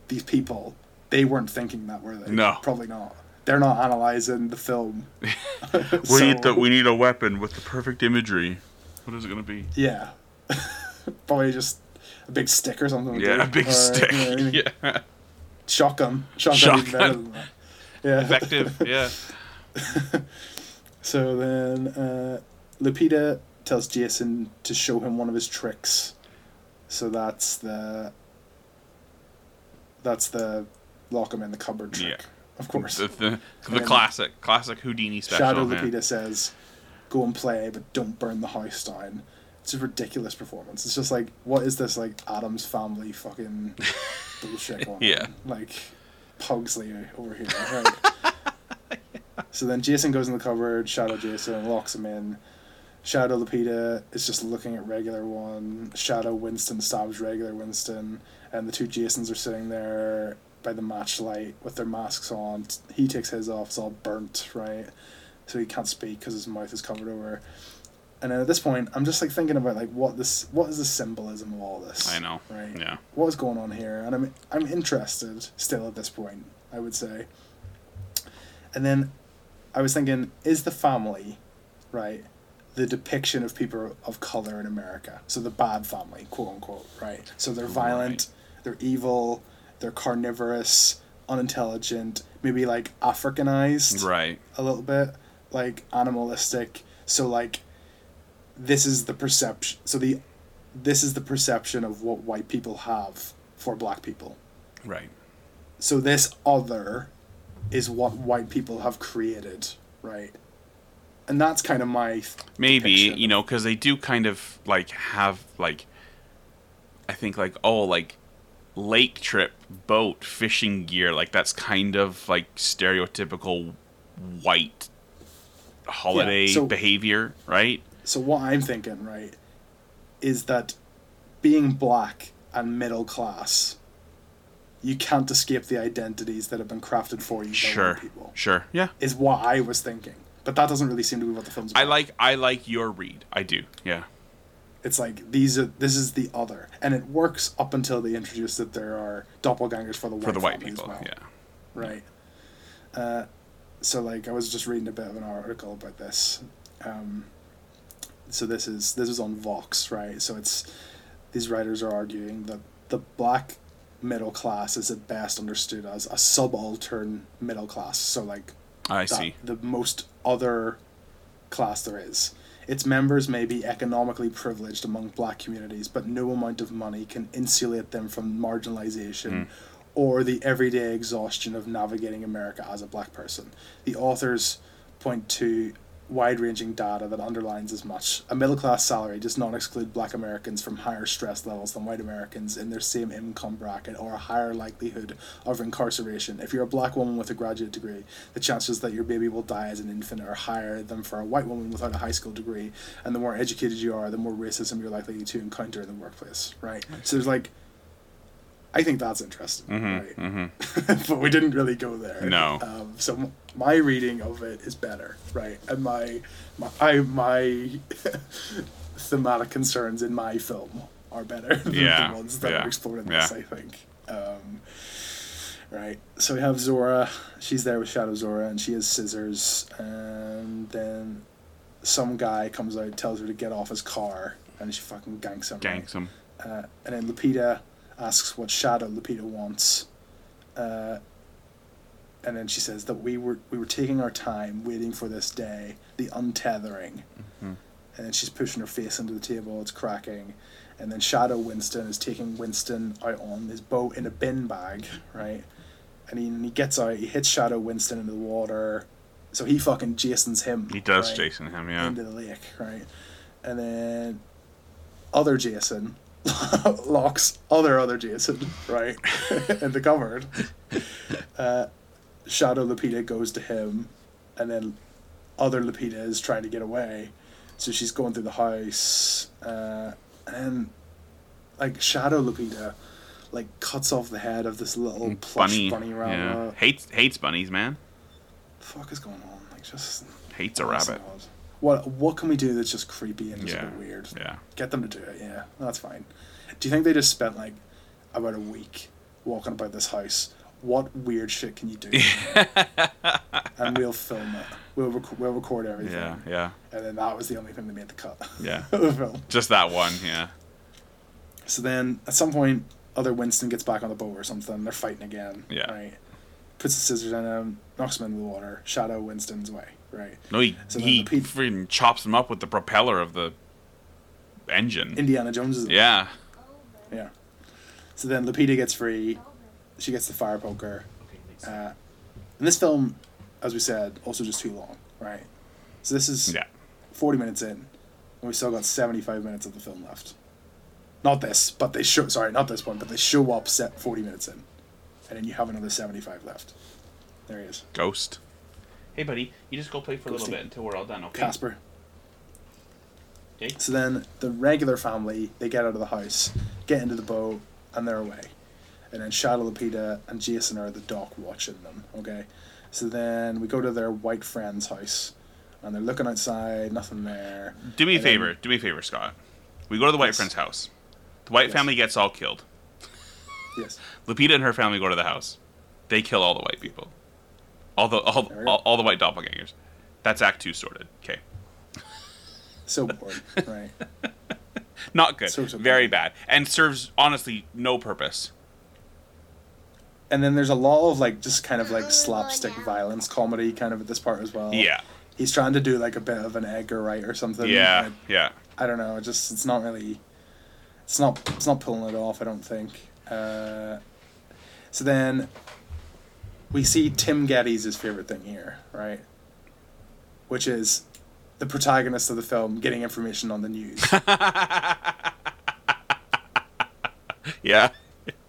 these people they weren't thinking that were they No. probably not they're not analyzing the film We need So, the. We need a weapon with the perfect imagery. What is it gonna be? yeah probably just a big stick or something Yeah, do. a big Or, stick. you know? Yeah. shotgun shotgun, Shotgun. than yeah Effective. Yeah. so then uh, Lupita tells Jason to show him one of his tricks. So that's the that's the lock him in the cupboard trick. Yeah. Of course. The, the, the classic, classic Houdini special. Shadow. Lupita says, "Go and play, but don't burn the house down." It's a ridiculous performance. It's just like, what is this like Addams Family fucking bullshit going Yeah. on? Like Pugsley over here. Right? So then Jason goes in the cupboard, Shadow Jason, locks him in. Shadow Lupita is just looking at regular one. Shadow Winston stabs regular Winston, and the two Jasons are sitting there by the match light with their masks on. He takes his off; it's all burnt, right? So he can't speak because his mouth is covered over. And then at this point, I'm just like thinking about like what this, what is the symbolism of all this? I know. right? Yeah. what is going on here and i'm i'm interested still at this point i would say and then i was thinking is the family right the depiction of people of color in america so the bad family quote unquote right so they're violent they're evil they're carnivorous unintelligent maybe like africanized Right. a little bit like animalistic. So like this is the perception so the this is the perception of what white people have for black people. Right. so this other is what white people have created right? And that's kind of my th- Maybe depiction. you know because they do kind of like have like I think like oh like lake trip, boat, fishing gear, like that's kind of like stereotypical white holiday so- behavior, right? So what I'm thinking, right, is that being black and middle class, you can't escape the identities that have been crafted for you by Sure. white people. Sure. Yeah. Is what I was thinking. But that doesn't really seem to be what the film's about. I like I like your read. I do. Yeah. It's like these are this is the other, and it works up until they introduce that there are doppelgangers for the white For the white people. well. Yeah. right? Uh, so like I was just reading a bit of an article about this. Um, so this is this is on Vox, right? So it's these writers are arguing that the black middle class is at best understood as a subaltern middle class. So like I see. the most other class there is. Its members may be economically privileged among black communities, but no amount of money can insulate them from marginalization Mm. Or the everyday exhaustion of navigating America as a black person. The authors point to wide ranging data that underlines as much. A middle class salary does not exclude black Americans from higher stress levels than white Americans in their same income bracket or a higher likelihood of incarceration. If you're a black woman with a graduate degree, the chances that your baby will die as an infant are higher than for a white woman without a high school degree. And the more educated you are, the more racism you're likely to encounter in the workplace, right? So there's like, I think that's interesting, right? Mm-hmm. but we didn't really go there. No. Um, so my reading of it is better, right? And my my I, my thematic concerns in my film are better than Yeah, the ones that yeah, are explored in this. yeah. I think. Um, right. So we have Zora. She's there with Shadow Zora, and she has scissors. And then some guy comes out, tells her to get off his car, and she fucking ganks him. Ganks him. Uh, and then Lupita asks what Shadow Lupita wants. Uh, and then she says that we were we were taking our time waiting for this day, the untethering. Mhm. And then she's pushing her face into the table, it's cracking. And then Shadow Winston is taking Winston out on his boat in a bin bag, right? And he, and he gets out, he hits Shadow Winston into the water. So he fucking Jason's him. He does right? Jason him, yeah. into the lake, right? And then other Jason locks other other Jason, right, in the cupboard. Uh, Shadow Lupita goes to him, and then other Lupita is trying to get away, so she's going through the house, uh, and like Shadow Lupita, like cuts off the head of this little plush Bunny. bunny, yeah. rabbit. Hates hates bunnies, man. The fuck is going on? Like just Hates a rabbit. God. What what can we do that's just creepy and just Yeah. a bit weird? Yeah. Get them to do it. Yeah, that's fine. Do you think they just spent like about a week walking about this house? What weird shit can you do? and we'll film it. We'll rec- we'll record everything. Yeah, yeah, And then that was the only thing that made the cut yeah. the film. Just that one, yeah. So then at some point, other Winston gets back on the boat or something. They're fighting again. Yeah. Right. Puts the scissors in him, knocks him into the water. Shadow Winston's away. Right. No, he So he the pe- freaking chops him up with the propeller of the engine. Indiana Jones is yeah. Yeah. So then Lupita gets free. She gets the fire poker. Uh, and this film, as we said, also just too long, right? So this is Yeah. 40 minutes in, and we still got 75 minutes of the film left. Not this, but they show, sorry, not this one, but they show up set 40 minutes in. And then you have another 75 left. There he is. Ghost. Hey, buddy, you just go play for a little Ghosty. bit until we're all done, okay? Casper. Okay. So then the regular family, they get out of the house, get into the boat, and they're away. And then Shadow Lupita and Jason are at the dock watching them, okay? So then we go to their white friend's house, and they're looking outside, nothing there. Do me a And then- favor. Do me a favor, Scott. We go to the white Yes. friend's house. The white Yes. family gets all killed. Yes. Lupita and her family go to the house. They kill all the white people. All the all, There we go. all, all the white doppelgangers. That's Act Two sorted. Okay. So bored, right? Not good. So- so Very bad. And serves honestly no purpose. And then there's a lot of like just kind of like slapstick violence comedy kind of at this part as well. Yeah. He's trying to do like a bit of an Edgar Wright or something. Yeah. like, Yeah. I don't know. It just it's not really. It's not. It's not pulling it off. I don't think. Uh, so then. We see Tim Geddes' favorite thing here, right? Which is the protagonist of the film getting information on the news. yeah.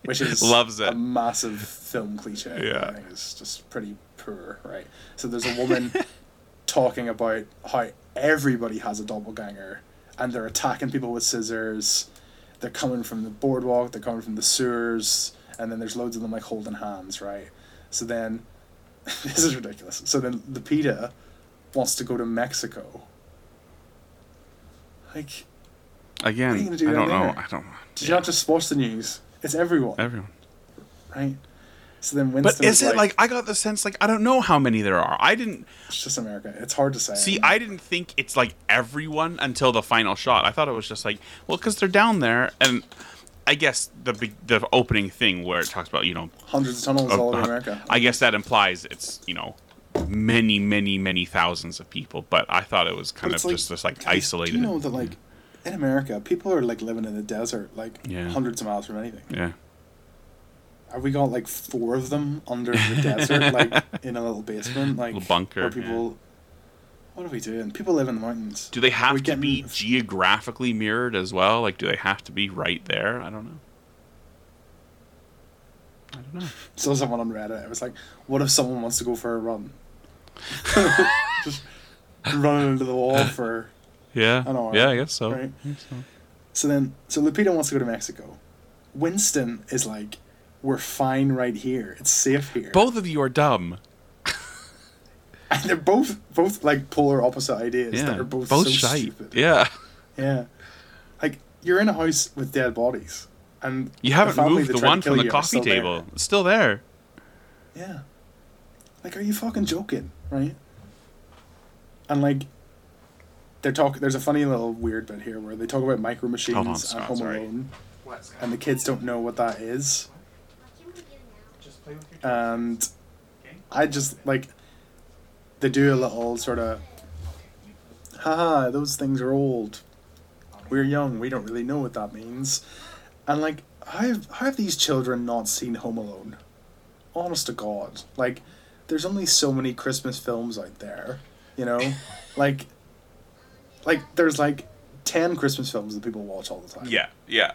which is Loves it. a massive film cliche. Yeah. I think it's just pretty poor, right? So there's a woman talking about how everybody has a doppelganger and they're attacking people with scissors. They're coming from the boardwalk, they're coming from the sewers, and then there's loads of them like holding hands, right? So then this is ridiculous. So then Lupita wants to go to Mexico. Like, Again, What are you gonna do I don't down know. I don't. did you not just watch the news? It's everyone, Everyone. right? So then Winston But is it like I got the sense like I don't know how many there are. I didn't It's just America. It's hard to say. see. I didn't think it's like everyone until the final shot. I thought it was just like well, because they're down there, and I guess the the opening thing where it talks about you know hundreds of tunnels all over America. I guess that implies it's you know many many many thousands of people. But I thought it was kind of it's just just like isolated. You know that like in America, people are like living in the desert, like Yeah. hundreds of miles from anything. yeah. Have we got like four of them under the desert, like in a little basement, like Little bunker, Where people, what are we doing? People live in the mountains. Do they have We to be geographically mirrored as well? Like, do they have to be right there? I don't know. I don't know. Saw someone on Reddit. It was like, what if someone wants to go for a run? Just running into the wall for Yeah. I know, yeah. I guess so. Right. I guess so. So then, so Lupita wants to go to Mexico. Winston is like, we're fine right here. It's safe here. Both of you are dumb. And they're both both like polar opposite ideas Yeah. that are both, both so shite. stupid. Yeah. Yeah. Like you're in a house with dead bodies, and You haven't family moved the one from the coffee still there. table. It's still there. Yeah. Like, are you fucking joking, right? And like, they're talk. There's a funny little weird bit here where they talk about micro machines on, and Scott, Home sorry. Alone, and the kids don't know what that is. and I just like they do a little sort of haha those things are old. We're young we don't really know what that means. And like how have, how have these children not seen Home Alone. Honest to God. Like there's only so many Christmas films out there you know? Like like there's like 10 Christmas films that people watch all the time. Yeah. Yeah.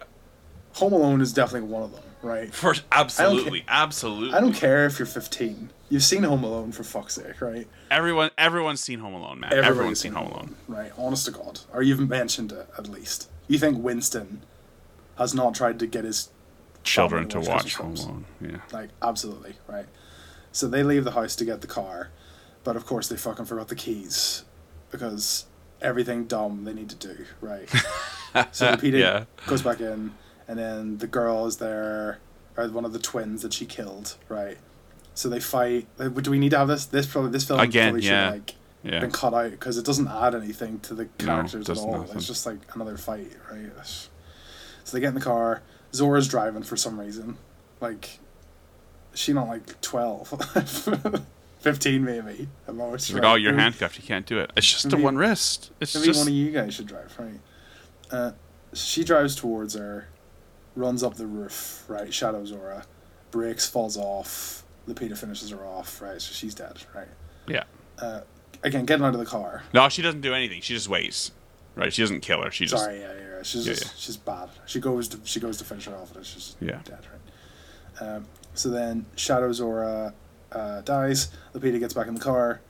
Home Alone is definitely one of them right For absolutely, absolutely. I don't care if you're 15. You've seen Home Alone for fuck's sake, right? Everyone, everyone's seen Home Alone, man. Everybody's Everyone's seen Home Alone. Right, honest to God. Or you've mentioned it, at least. You think Winston has not tried to get his. Children to watch Home. Alone. Yeah. Like, absolutely, right? So they leave the house to get the car, but of course they fucking forgot the keys because everything dumb they need to do, right? so Lupita Yeah. goes back in, and then the girl is there, or one of the twins that she killed, right? So they fight. Like, do we need to have this? This probably this film Again, probably yeah. should like Yeah. been cut out because it doesn't add anything to the characters at all. nothing. It's just like another fight, right? So they get in the car. Zora's driving for some reason. Like, she not like 12? 15 maybe at most. She's like, oh, you're handcuffed. You can't do it. It's just a Maybe- one wrist. It's Maybe just one of you guys should drive, right? Uh, she drives towards her, runs up the roof, right? Shadows Zora, breaks, falls off. Lupita finishes her off, right? So she's dead, right? yeah. Uh, again, getting out of the car. No, she doesn't do anything. She just waits. Right? She doesn't kill her. She just Sorry, yeah, yeah, yeah. She's Yeah, just yeah. she's bad. She goes to she goes to finish her off, and she's just Yeah. dead, right? Um, so then Shadow Zora uh, dies. Lupita gets back in the car,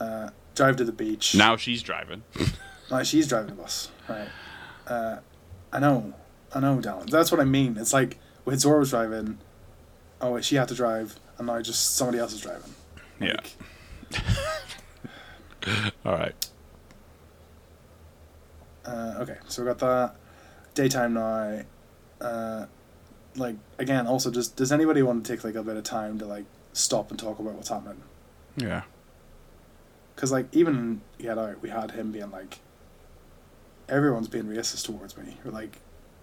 uh, drive to the beach. now she's driving. No, she's driving the bus, right? Uh, I know, I know, Dallin. That's what I mean. It's like when Zora was driving. Oh, wait, she had to drive, and now just somebody else is driving. Yeah. All right. Uh, okay, so we got that. Daytime now. Uh, like again, also just does anybody want to take like a bit of time to like stop and talk about what's happening? Yeah. Because like even in Get Out, we had him being like, everyone's being racist towards me, or like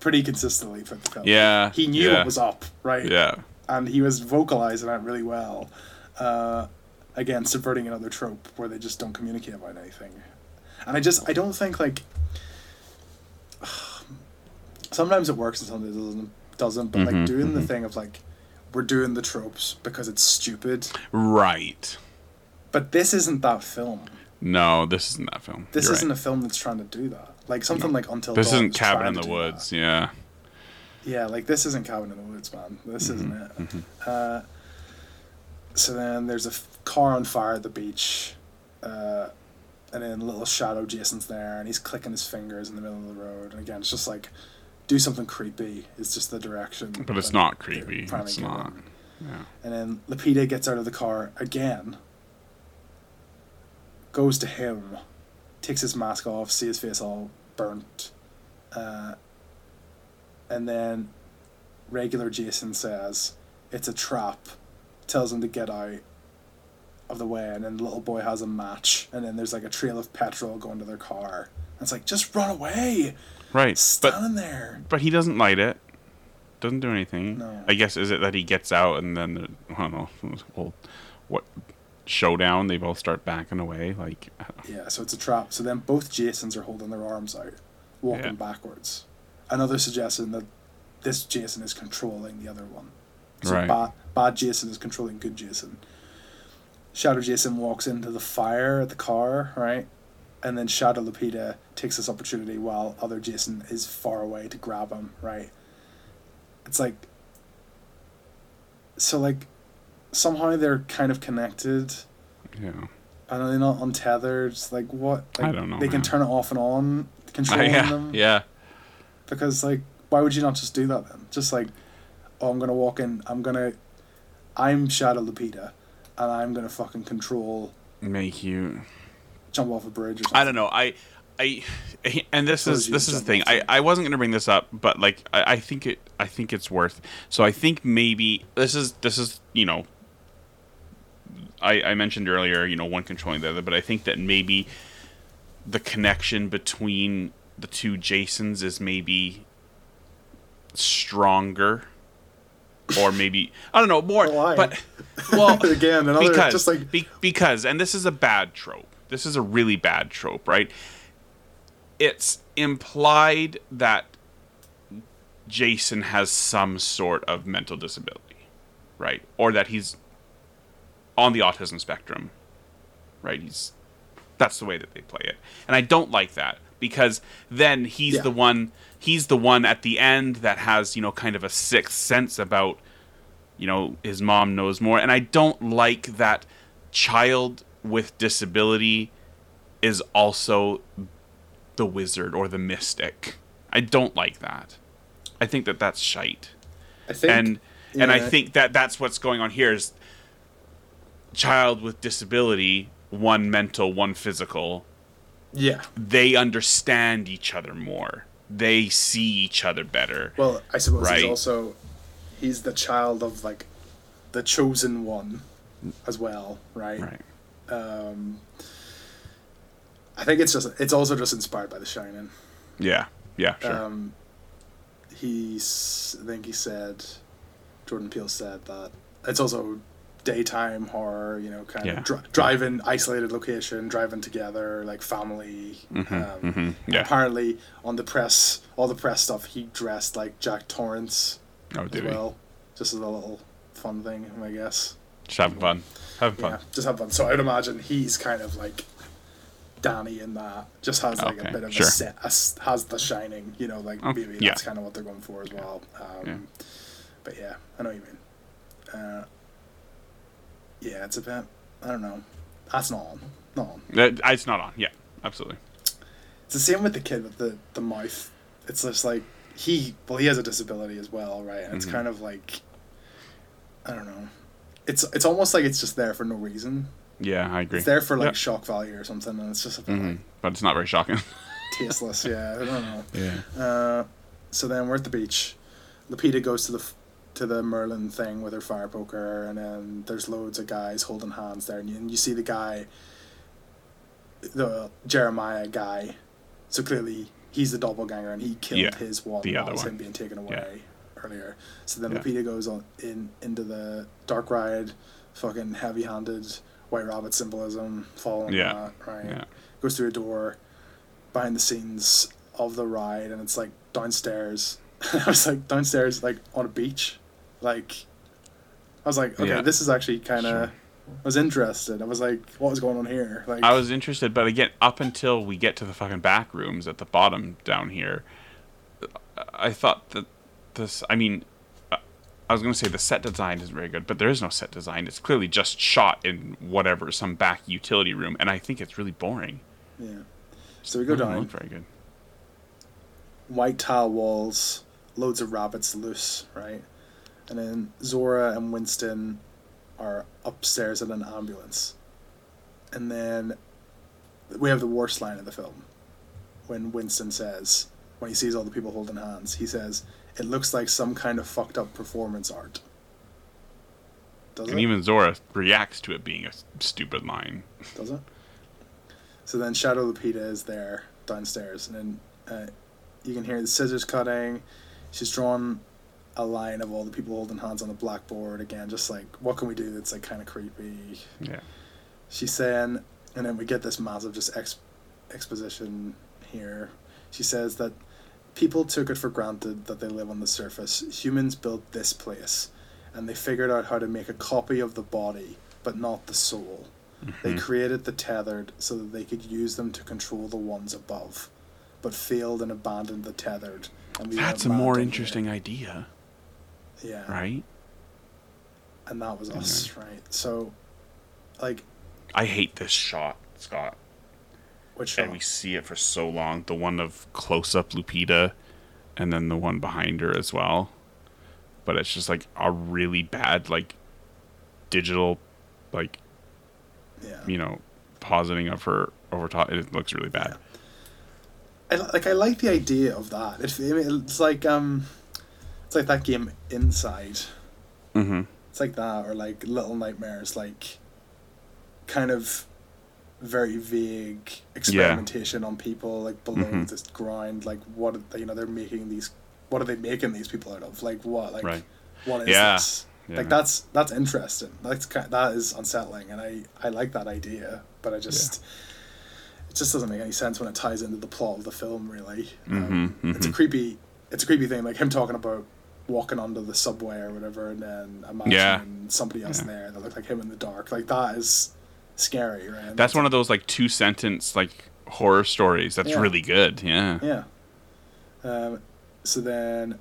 pretty consistently for the film. Yeah. he knew yeah. what was up, right? Yeah. and he was vocalizing that really well. Uh, again, subverting another trope where they just don't communicate about anything. And I just I don't think like sometimes it works and sometimes it doesn't doesn't. But Mhm, like doing the mhm. thing of like we're doing the tropes because it's stupid. Right. But this isn't that film. No, this isn't that film. This You're isn't right. a film that's trying to do that. Like something No. like Until This Dawn isn't Cabin in the Woods. that. Yeah. yeah, like this isn't Cabin in the Woods, man. This isn't it. Uh, so then there's a f- car on fire at the beach, uh, and then little shadow Jason's there, and he's clicking his fingers in the middle of the road. And again, it's just like do something creepy. It's just the direction. But it's not creepy. It's not. Yeah. And then Lupita gets out of the car again, goes to him, takes his mask off, see his face all burnt. Uh, and then regular Jason says, It's a trap, tells him to get out of the way. And then the little boy has a match. And then there's like a trail of petrol going to their car. And it's like, Just run away! Right. But Stand there! but he doesn't light it. Doesn't do anything. No. I guess is it that he gets out and then the, I don't know. Well, what showdown? They both start backing away. Like I don't know. Yeah, so it's a trap. So then both Jasons are holding their arms out, walking Yeah. backwards. Another suggestion that this Jason is controlling the other one. So Right. bad, bad Jason is controlling good Jason. Shadow Jason walks into the fire at the car, right? And then Shadow Lupita takes this opportunity while other Jason is far away to grab him, right? It's like. So, like, somehow they're kind of connected yeah. and they're they not untethered? It's Like what? Like, I don't know, They can turn it off and on, controlling yeah. them. Yeah. Because like, why would you not just do that then? Just like, oh, I'm gonna walk in. I'm gonna, I'm Shadow Lupita, and I'm gonna fucking control, Make you. jump off a bridge or something. I don't know. I, I, and this is this is the thing. I. I wasn't gonna bring this up, but like I, I think it I think it's worth. So I think maybe this is this is you know. I I mentioned earlier you know one controlling the other, but I think that maybe the connection between the two Jasons is maybe stronger. Or maybe I don't know more, Why? but well, Again, another because just like be, because and this is a bad trope. This is a really bad trope, right? It's implied that Jason has some sort of mental disability, right? Or that he's on the autism spectrum, right? He's that's the way that they play it. And I don't like that because then he's Yeah. the one he's the one at the end that has, you know, kind of a sixth sense about you know, his mom knows more and I don't like that child with disability is also the wizard or the mystic. I don't like that. I think that that's shite I think, and and I think that that's what's going on here is child with disability, one mental, one physical. yeah. They understand each other more. They see each other better. Well, I suppose Right. he's also he's the child of like the chosen one as well, right? Right. Um, I think it's just it's also just inspired by The Shining. Yeah. Yeah. Sure. Um, he's I think he said Jordan Peele said that it's also daytime horror, you know, kind Yeah. of dri- driving isolated location, driving together like family. Mhm, Um, mhm, yeah. Apparently, on the press, all the press stuff, he dressed like Jack Torrance oh, as did we? well, just as a little fun thing, I guess. Just having fun. Having fun. Yeah, just have fun. So I'd imagine he's kind of like Danny in that. Just has like Okay, a bit of sure. a set, a s has the shining. You know, like Okay, maybe yeah. that's kind of what they're going for as well. Um, Yeah. But yeah, I know what you mean. Uh, yeah, it's a bit. I don't know. That's not on. Not on. That- It's not on. Yeah. Absolutely. It's the same with the kid with the the mouth. It's just like he well he has a disability as well, right? And it's Mhm. kind of like I don't know. It's it's almost like it's just there for no reason. Yeah, I agree. It's there for like Yeah. shock value or something, and it's just a bit hmm like But it's not very shocking. tasteless. Yeah, I don't know. yeah. Uh, so then we're at the beach. Lupita goes to the f- to the Merlin thing with her fire poker, and then there's loads of guys holding hands there, and you, and you see the guy, the Jeremiah guy. So clearly he's the doppelganger, and he killed Yeah, his one the other was one. him being taken away earlier. So then Yeah. Lupita goes on in into the dark ride, fucking heavy handed white rabbit symbolism, following Yeah, that right Yeah. goes through a door behind the scenes of the ride and it's like downstairs i was like downstairs like on a beach like i was like okay Yeah. this is actually kind of Sure. i was interested i was like what was going on here like I was interested, but again, up until we get to the fucking back rooms at the bottom down here, I thought that this. I mean, uh, I was gonna say the set design isn't very good, but there is no set design. It's clearly just shot in whatever some back utility room, and I think it's really boring. Yeah. So we go down. look very good. white tile walls, loads of rabbits loose, right? And then Zora and Winston are upstairs in an ambulance. And then we have the worst line of the film when Winston says, when he sees all the people holding hands, he says, It looks like some kind of fucked up performance art. Does And it? even Zora reacts to it being a stupid line. Does it? So then Shadow Lupita is there downstairs, and then uh, you can hear the scissors cutting. She's drawn a line of all the people holding hands on the blackboard again, just like what can we do that's like kind of creepy. Yeah. She's saying, and then we get this massive just ex- exposition here. She says that people took it for granted that they live on the surface. Humans built this place, and they figured out how to make a copy of the body, but not the soul. They Mhm. created the tethered so that they could use them to control the ones above, but failed and abandoned the tethered. And we That's a more here. interesting idea, Yeah. right? And that was us, right? So, like, I hate this shot, Scott. which And we see it for so long. The one of close up Lupita, and then the one behind her as well. But it's just like a really bad, like, digital, like, yeah. you know, positing of her over top. It looks really bad. I, like I like the idea of that. It, I mean, it's like um, it's like that game Inside. Mm-hmm. It's like that, or like Little Nightmares, like kind of very vague experimentation on people, like below Mhm. this grind. Like what you know, they're making these. What are they making these people out of? Like what? Like Right. what is Yeah. this? Yeah. Like that's that's interesting. That's that is unsettling, and I I like that idea, but I just. It just doesn't make any sense when it ties into the plot of the film. Really, um, Mhm, it's a mhm. creepy, it's a creepy thing. Like him talking about walking onto the subway or whatever, and then imagine Yeah. somebody else Yeah. there that looked like him in the dark. Like that is scary, right? And That's one of those like two sentence like horror stories. That's Yeah. really good. Yeah. Yeah. Um, so then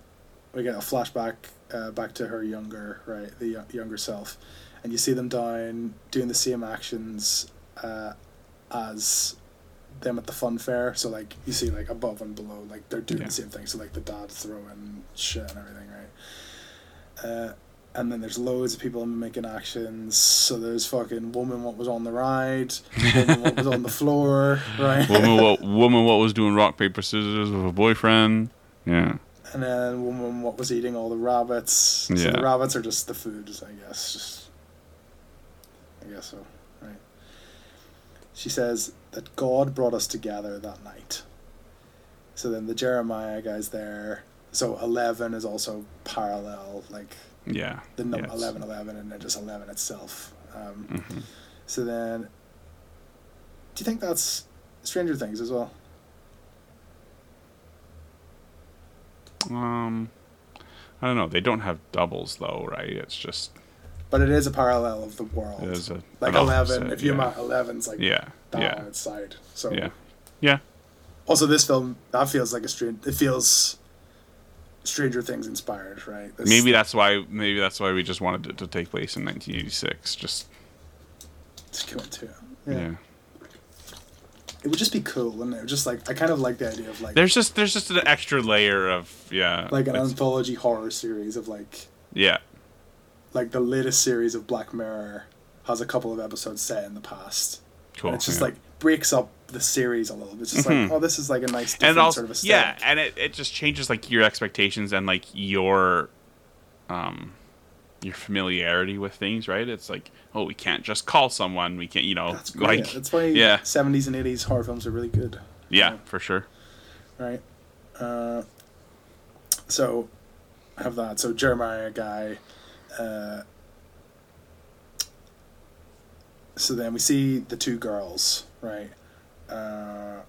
we get a flashback uh, back to her younger, right, the yo- younger self, and you see them down doing the same actions uh, as them at the fun fair. So like you see like above and below, like they're doing Yeah. the same thing. So like the dad throwing shit and everything, right? Uh, and then there's loads of people making actions. So there's fucking woman what was on the ride, woman what was on the floor, right? woman, what woman, what was doing rock paper scissors with a boyfriend? Yeah. And then woman what was eating all the rabbits. So Yeah. the rabbits are just the food, I guess. Just I guess so. She says that God brought us together that night. So then the Jeremiah guy's there. So eleven is also parallel, like Yeah. the number Yes. eleven eleven and then just eleven itself. Um, Mhm. So then do you think that's Stranger Things as well? Um, I don't know. They don't have doubles though, right? It's just But it is a parallel of the world. it is a like 11 opposite, if you yeah. 11's like Yeah. down Yeah. its side so Yeah. Yeah. also this film that feels like a strange it feels stranger things inspired right this, Maybe that's why. Maybe that's why we just wanted it to take place in 1986. Just just come into it. yeah. yeah. it would just be cool wouldn't it? it just like i kind of like the idea of like There's just there's just an extra layer of yeah. like an anthology horror series of like yeah. Like the latest series of black mirror has a couple of episodes set in the past Cool. and it's just yeah. like breaks up the series a little bit it's just Mhm. like oh this is like a nice and also sort of yeah, and it, it just changes like your expectations and like your um your familiarity with things, right? It's like, oh, we can't just call someone. We can't, you know, that's like that's why yeah. 70s and 80s horror films are really good yeah, for sure. right? Uh, so I have that. So Jeremiah guy. Uh, so then we see the two girls, right? Uh,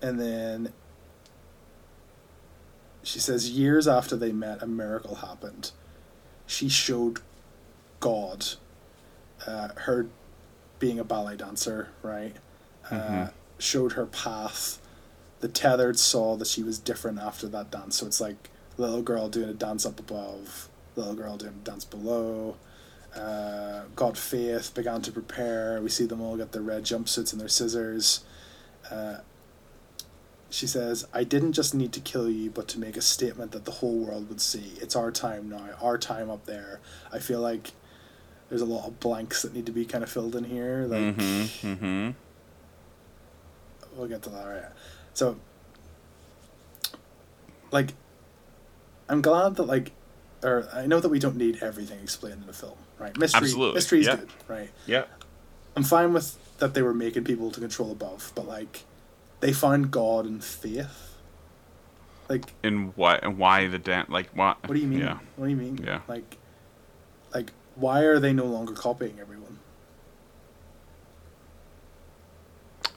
and then she says years after they met, a miracle happened. She showed God, uh, her being a ballet dancer, right? Uh, Mhm. showed her path. The tethered saw that she was different after that dance. So it's like little girl doing a dance up above, little girl doing dance below. Uh, got faith began to prepare. We see them all get their red jumpsuits and their scissors. Uh, she says, I didn't just need to kill you, but to make a statement that the whole world would see. It's our time now, our time up there. I feel like there's a lot of blanks that need to be kind of filled in here. Like, Mm-hmm. Mm-hmm. we'll get to that, right? So, like, I'm glad that, like, or I know that we don't need everything explained in a film, right? Mystery, Absolutely, mystery's yeah. good, right? Yeah. I'm fine with that they were making people to control above, but like they found God and faith. Like, And what and why the dance? Like what? what do you mean? Yeah. What do you mean? Yeah. Like, like why are they no longer copying everyone?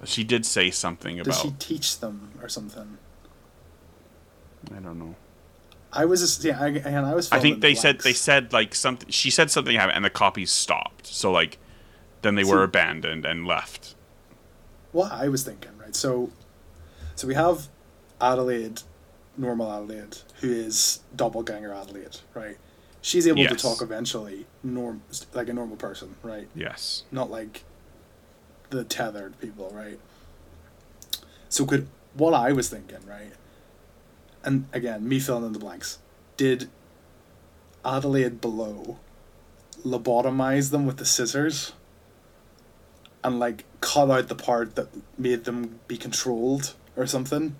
She did say something Does about. she teach them or something? I don't know. I was just yeah, I, and I was. I think the they said they said like something. She said something happened, and the copies stopped. So like, then they See- were abandoned and left. what I was thinking, right? So, so we have Adelaide, normal Adelaide, who is doppelganger Adelaide, right? She's able to talk eventually, norm like a normal person, right? Yes. Not like the tethered people, right? So could what I was thinking, right? And again, me filling in the blanks. Did Adelaide below lobotomize them with the scissors? and like cut out the part that made them be controlled or something.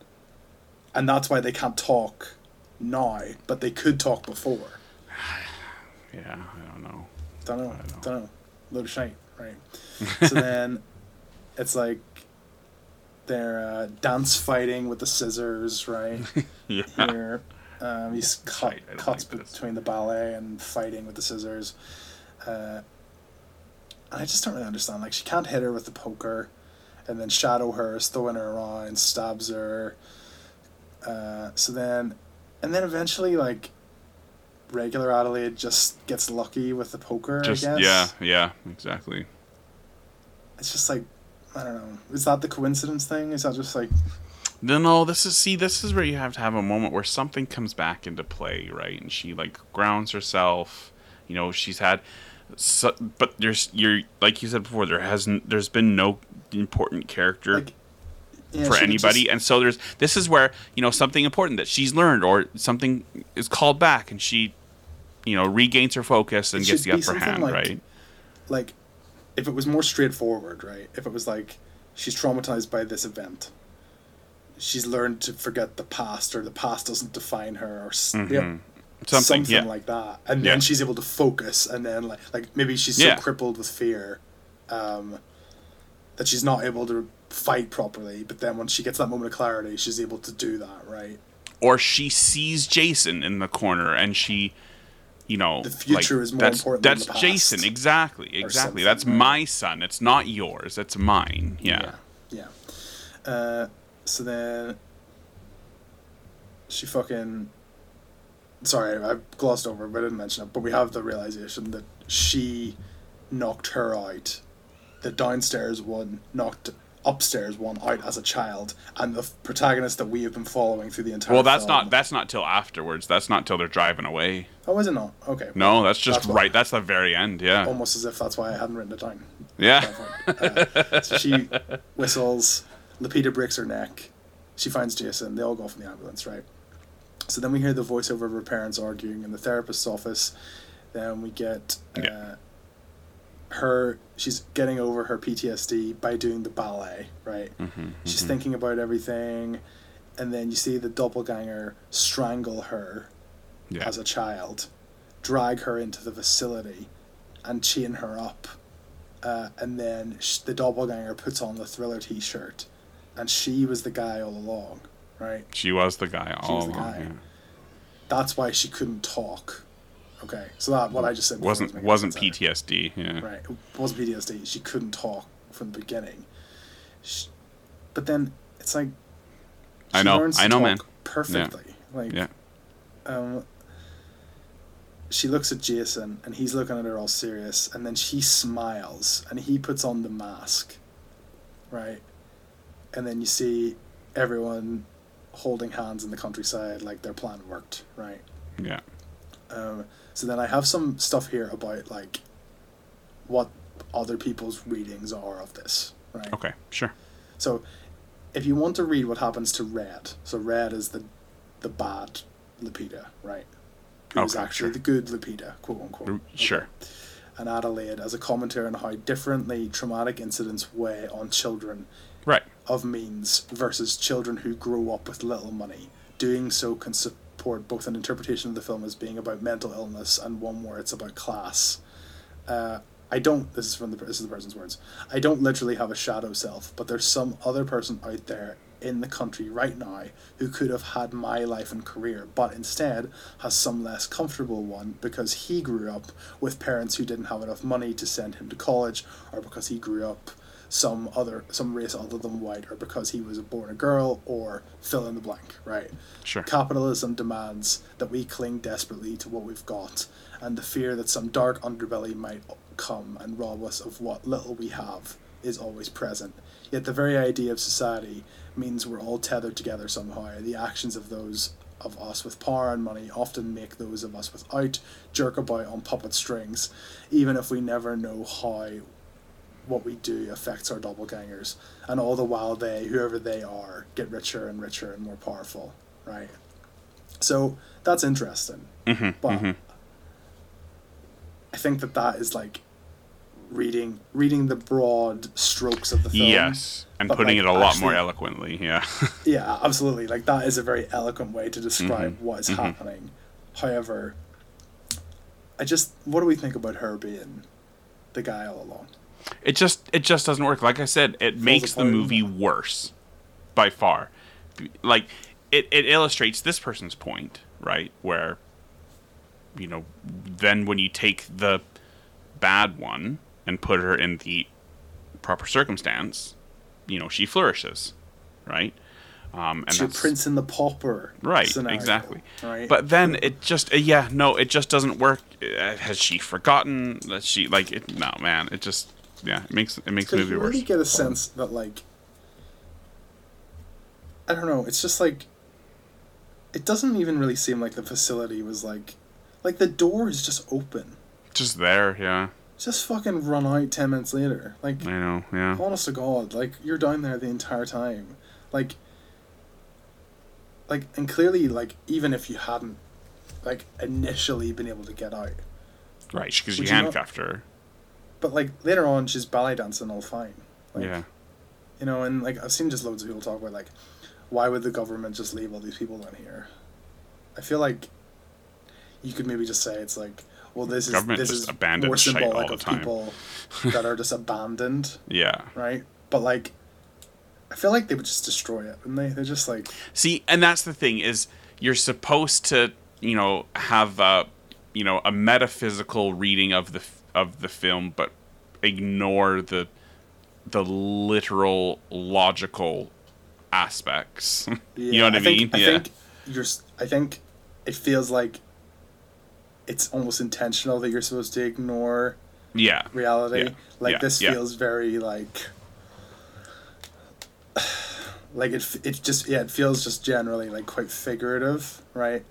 And that's why they can't talk now, but they could talk before. Yeah. I don't know. Don't know. I know. Don't know. Load of shite, right? so then it's like they're uh, dance fighting with the scissors, right? Yeah. Here, um, he's cut, cuts like between the ballet and fighting with the scissors. Uh, and I just don't really understand. Like, she can't hit her with the poker, and then shadow her, is throwing her around, stabs her. Uh, so then, and then eventually, like, regular Adelaide just gets lucky with the poker. Just I guess. yeah. Yeah. Exactly. It's just like, I don't know. Is that the coincidence thing? Is that just like, No, no. This is see. This is where you have to have a moment where something comes back into play, right? And she like grounds herself. You know, she's had. So, but there's you're like you said before. There hasn't. There's been no important character like yeah, for anybody, just- and so there's. This is where you know something important that she's learned, or something is called back, and she, you know, regains her focus and It gets the upper hand, like- right? like if it was more straightforward, right? If it was like she's traumatized by this event, she's learned to forget the past, or the past doesn't define her, or s Mhm. yeah, Something, yeah. like that, and Yeah. then she's able to focus, and then like like maybe she's so crippled with fear, um, that she's not able to fight properly. But then when she gets that moment of clarity, she's able to do that, right? or she sees Jason in the corner and she you know The future like, is more that's, important than that's the past. Jason exactly exactly that's right? my son it's not yours it's mine yeah, Yeah. yeah. Uh, so then she fucking. Sorry, I glossed over, but I didn't mention it. But we have the realization that she knocked her out. The downstairs one knocked upstairs one out as a child, and the protagonist that we have been following through the entire. well that's film- not that's not till afterwards that's not till they're driving away Oh, is it not? Okay. no that's just That's why- right that's the very end yeah Almost as if that's why I hadn't written it down. yeah Uh, so she whistles. Lupita breaks her neck. She finds Jason. They all go off in the ambulance, right? So then we hear the voiceover of her parents arguing in the therapist's office. Then we get uh, Yeah. Her. She's getting over her PTSD by doing the ballet, right? Mhm, She's mhm. thinking about everything, and then you see the doppelganger strangle her yeah as a child, drag her into the facility, and chain her up. Uh, and then sh- the doppelganger puts on the thriller t shirt, and she was the guy all along, right? she was the guy She all was the along guy. yeah. That's why she couldn't talk. Okay, so that what I just said wasn't wasn't. PTSD yeah Right, it wasn't PTSD. She couldn't talk from the beginning. She, but then it's like I know, I know, man. Perfectly, like Yeah. um, she looks at Jason and he's looking at her all serious, and then she smiles and he puts on the mask, right? And then you see everyone holding hands in the countryside like their plan worked, right? Yeah. Um, so then I have some stuff here about like what other people's readings are of this, right? Okay. Sure. So if you want to read what happens to Red, so Red is the the bad Lupita, right? Who's Okay, actually sure. the good Lupita, quote unquote. Mm, R- Sure. And Adelaide as a commentary on how differently traumatic incidents weigh on children Right. of means versus children who grow up with little money. Doing so can support both an interpretation of the film as being about mental illness and one where it's about class. Uh, I don't. This is from the this is the person's words. I don't literally have a shadow self, but there's some other person out there in the country right now who could have had my life and career, but instead has some less comfortable one because he grew up with parents who didn't have enough money to send him to college, or because he grew up some other some race other than white, or because he was born a girl, or fill in the blank, right? Sure. Capitalism demands that we cling desperately to what we've got, and the fear that some dark underbelly might come and rob us of what little we have is always present. Yet the very idea of society means we're all tethered together somehow. The actions of those of us with power and money often make those of us without jerk about on puppet strings, even if we never know how what we do affects our doppelgangers. And all the while they, whoever they are, get richer and richer and more powerful, right? So that's interesting. Mm-hmm. But I think that that is like reading reading the broad strokes of the film. Yes, and putting like, it a lot more eloquently. Yeah. Yeah, absolutely. Like that is a very eloquent way to describe Mhm, what is mhm. happening. However, I just what do we think about her being the guy all along? It just it just doesn't work. Like I said, it makes the movie worse by far. Like it, it illustrates this person's point, right? Where you know, then when you take the bad one and put her in the proper circumstance, you know, she flourishes, right? Um, and that's- prince and the pauper. Right, scenario, exactly. Right. But then it just uh, yeah no it just doesn't work. Uh, has she forgotten that she like it? No man, it just yeah it makes it makes the movie you really worse. get a sense that like I don't know, it's just like it doesn't even really seem like the facility was like like the door is just open. Just there, yeah. Just fucking run out ten minutes later. Like I know, yeah. honest to God, like you're down there the entire time. Like like and clearly like even if you hadn't like initially been able to get out. Right, because you Would you not- handcuffed her. But like later on she's ballet dancing all fine. Like, yeah. You know, and like I've seen just loads of people talk about like, why would the government just leave all these people down here? I feel like you could maybe just say it's like, well, this is Government this just is more symbolic all the of people that are just abandoned, Yeah. right? But like, I feel like they would just destroy it, and they they're just like, See, and that's the thing is you're supposed to, you know, have a, you know, a metaphysical reading of the of the film, but ignore the the literal logical aspects. you know what I, think, mean? I yeah. think you're. I think it feels like it's almost intentional that you're supposed to ignore yeah. reality. Yeah, Like yeah, this yeah. feels very like like it it just yeah, it feels just generally like quite figurative, right?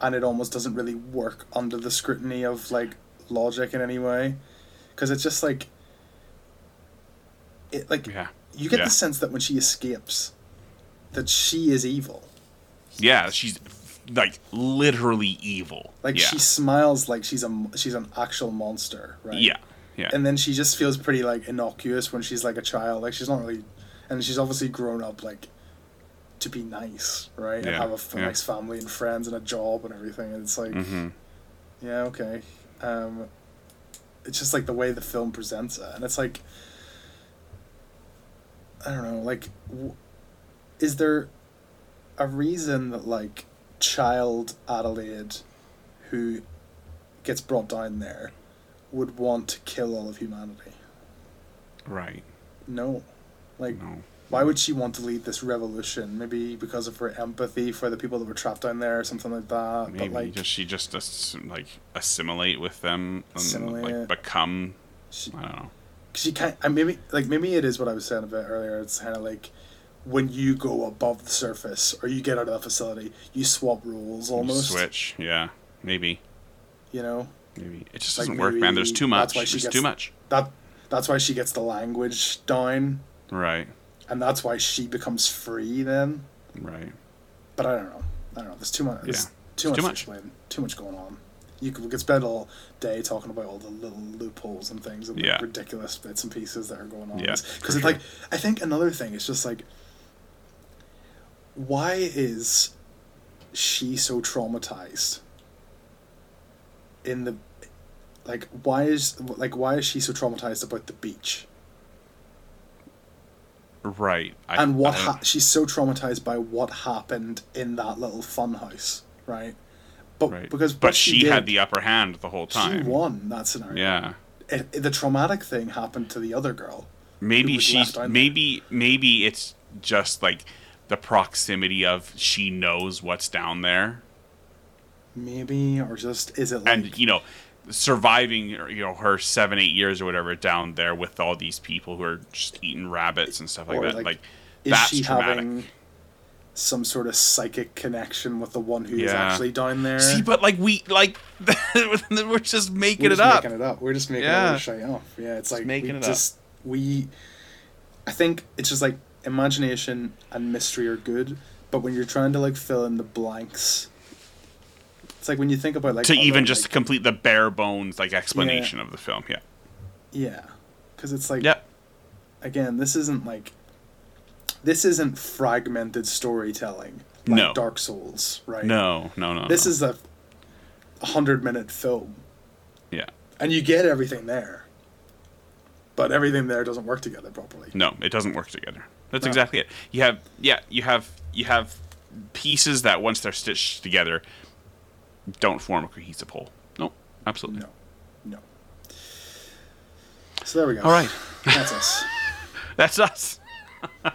And it almost doesn't really work under the scrutiny of like logic in any way cuz it's just like it like Yeah. you get yeah. the sense that when she escapes that she is evil. Yeah, she's like literally evil. Like yeah. she smiles like she's a she's an actual monster, right? Yeah. Yeah. and then she just feels pretty like innocuous when she's like a child like she's not really and she's obviously grown up like to be nice right and have a f- yeah. nice family and friends and a job and everything and it's like hmm yeah okay um it's just like the way the film presents it and it's like i don't know like w- is there a reason that like child adelaide who gets brought down there would want to kill all of humanity Right. no like No. Why would she want to lead this revolution maybe because of her empathy for the people that were trapped down there or something like that Maybe but like does she just like assimilate with them and like become? she, I don't know. she can't I maybe like maybe it is what I was saying a bit earlier. It's kind of like when you go above the surface or you get out of that facility, you swap roles almost. Switch. Yeah. Maybe. You know Maybe it just Like doesn't work, man. There's too that's much. why she There's gets- too much. that that's why she gets the language down, Right. And that's why she becomes free then. Right. But I don't know. I don't know. There's too much. Yeah. too It's much. too much. Too much going on. You could, we could spend all day talking about all the little loopholes and things and Yeah. ridiculous bits and pieces that are going on. Yeah, Because for it's sure. like I think another thing is just like why is she so traumatized in the like why is like why is she so traumatized about the beach Right. I, and what ha- she's so traumatized by what happened in that little funhouse right but Right. because but what she did, had the upper hand the whole time. she won that scenario Yeah. it, it- the traumatic thing happened to the other girl Maybe she's down there. maybe maybe it's just like the proximity of she knows what's down there maybe or just is it like and you know surviving you know her seven eight years or whatever down there with all these people who are just eating rabbits and stuff like Or, that like, like, is that's she traumatic having some sort of psychic connection with the one who is Yeah. actually down there see but like we like we're just making we're it just up making it up we're just making Yeah. it shite off yeah it's like making we it up. just we i think it's just like imagination and mystery are good but when you're trying to like fill in the blanks it's like when you think about like to even just like, complete the bare bones like explanation of the film yeah yeah because it's like yeah again this isn't like this isn't fragmented storytelling like No. dark souls right no no no this no. is a 100 minute film yeah and you get everything there but everything there doesn't work together properly No, it doesn't work together. That's No. exactly it. You have yeah, you have you have pieces that once they're stitched together don't form a cohesive whole. No, absolutely. no no so there we go All right. that's us That's us.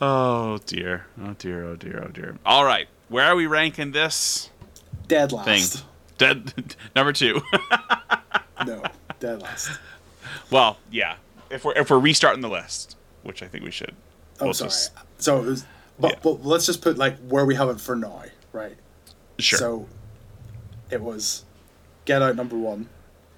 oh dear. Oh dear. Oh dear. Oh dear. All right. Where are we ranking this dead last. thing? Dead number 2. no dead last well, yeah. If we're if we're restarting the list, which I think we should. oh we'll sorry just- so it was but, Yeah. but let's just put like where we have it for now right sure. so it was get out number one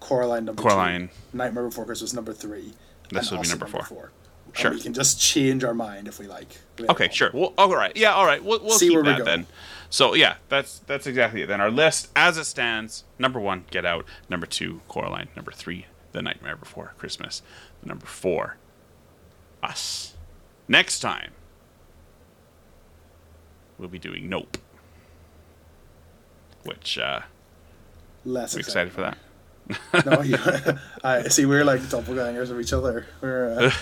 coraline number Coraline. two nightmare before christmas number three This and would be number four. And Sure. we can just change our mind if we like Okay, on. sure. Well, all right. Yeah, all right. We'll, we'll See keep where we that go. then. So yeah, that's that's exactly it. Then our list, as it stands: number one, Get Out; number two, Coraline; number three, The Nightmare Before Christmas; number four, Us. Next time, we'll be doing Nope, which uh, less I'm excited for that. no, you, I see. We're like doppelgangers of each other. We're uh,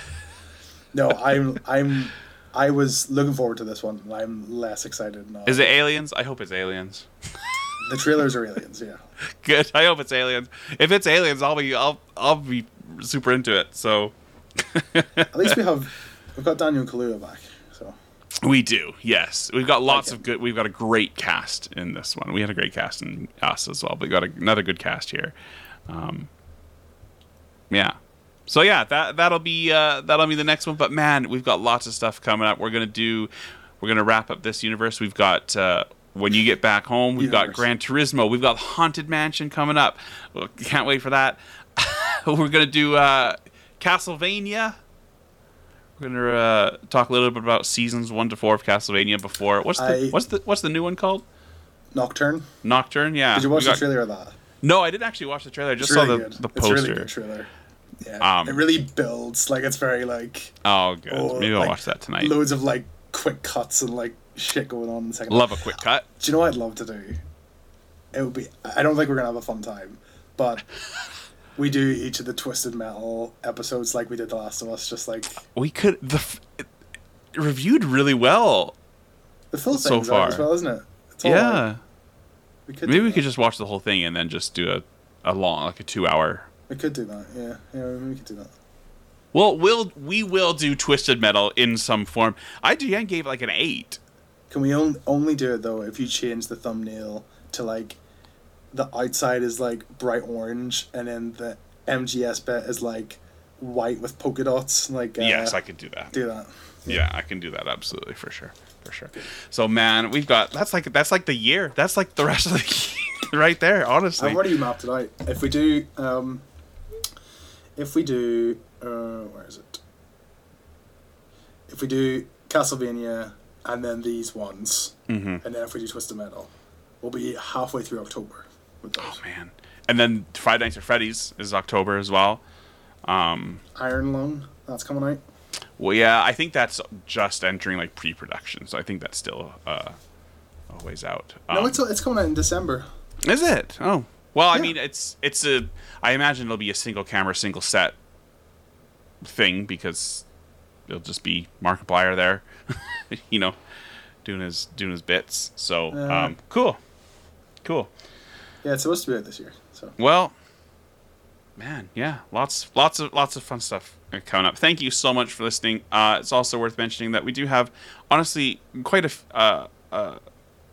no, I'm I'm I was looking forward to this one. and I'm less excited now. Is it Aliens? I hope it's Aliens. the trailers are aliens? Yeah, Good. I hope it's Aliens. If it's Aliens, I'll be I'll I'll be super into it. So. at least we have we've got Daniel Kaluuya back. We do, yes. We've got lots him. of good. We've got a great cast in this one. We had a great cast in us as well, but we got a, another good cast here. Um, yeah. So yeah, that that'll be uh, that'll be the next one. But man, we've got lots of stuff coming up. We're gonna do. We're gonna wrap up this universe. We've got. Uh, when you get back home, we've got Universe. Gran Turismo. We've got Haunted Mansion coming up. Can't wait for that. We're gonna do uh, Castlevania. We're gonna uh, talk a little bit about seasons one to four of Castlevania before. What's the I- what's the what's the new one called? Nocturne. Nocturne. Yeah. Did you watch We the trailer of that? No, I didn't actually watch the trailer. I just really saw the, good. the It's really poster. good trailer. Yeah, Um, it really builds. Like it's very like oh, good. oh, Maybe I'll like, watch that tonight. Loads of like quick cuts and like shit going on in the second. Love a quick cut. Do you know what I'd love to do? It would be. I don't think we're gonna have a fun time, but we do each of the Twisted Metal episodes like we did The Last of Us. Just like We could the f- it reviewed really well. the full So thing's out as far. well, isn't it? It's all. Yeah. we could. Maybe we that. could just watch the whole thing and then just do a, a long, like a two hour. We could do that. Yeah, yeah, we could do that. Well, we'll we will do Twisted Metal in some form. IGN gave it like an eight. Can we on- only do it though if you change the thumbnail to like the outside is like bright orange and then the MGS bit is like white with polka dots. Like uh, yes, I could do that. do that. Yeah, I can do that absolutely for sure, for sure. So man, we've got that's like that's like the year. That's like the rest of the year right there. Honestly, I've already mapped it out. If we do, um, if we do, uh, where is it? If we do Castlevania and then these ones, hmm and then if we do Twisted Metal, we'll be halfway through October with those. Oh man, and then Five Nights at Freddy's is October as well. Um, Iron Lung, that's coming out. well, yeah, I think that's just entering like pre-production, so I think that's still uh, a ways out. Um, no, it's it's coming out in December. Is it? Oh. Well, I mean, it's it's a. I imagine it'll be a single camera, single set thing because it'll just be Markiplier there, you know, doing his doing his bits. So um, cool, cool. Yeah, it's supposed to be out this year. So Well, man, yeah, lots lots of lots of fun stuff coming up. Thank you so much for listening. Uh, it's also worth mentioning that we do have, honestly, quite a, uh, uh,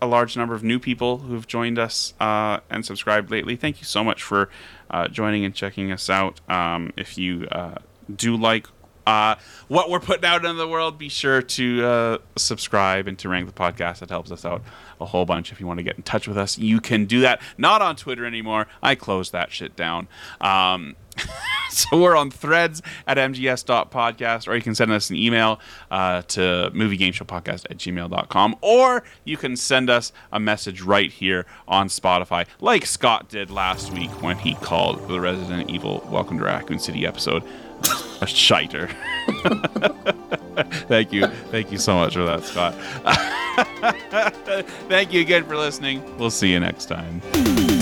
a large number of new people who've joined us uh, and subscribed lately. Thank you so much for uh, joining and checking us out. Um, if you uh, do like uh, what we're putting out into the world, be sure to uh, subscribe and to rank the podcast. That helps us out a whole bunch. If you want to get in touch with us, you can do that. Not on Twitter anymore. I closed that shit down. Um, so we're on threads at mgs.podcast, or you can send us an email uh, to moviegameshowpodcast at gmail.com, or you can send us a message right here on Spotify, like Scott did last week when he called the Resident Evil Welcome to Raccoon City episode a shiter. thank you. Thank you so much for that, Scott. Thank you again for listening. We'll see you next time.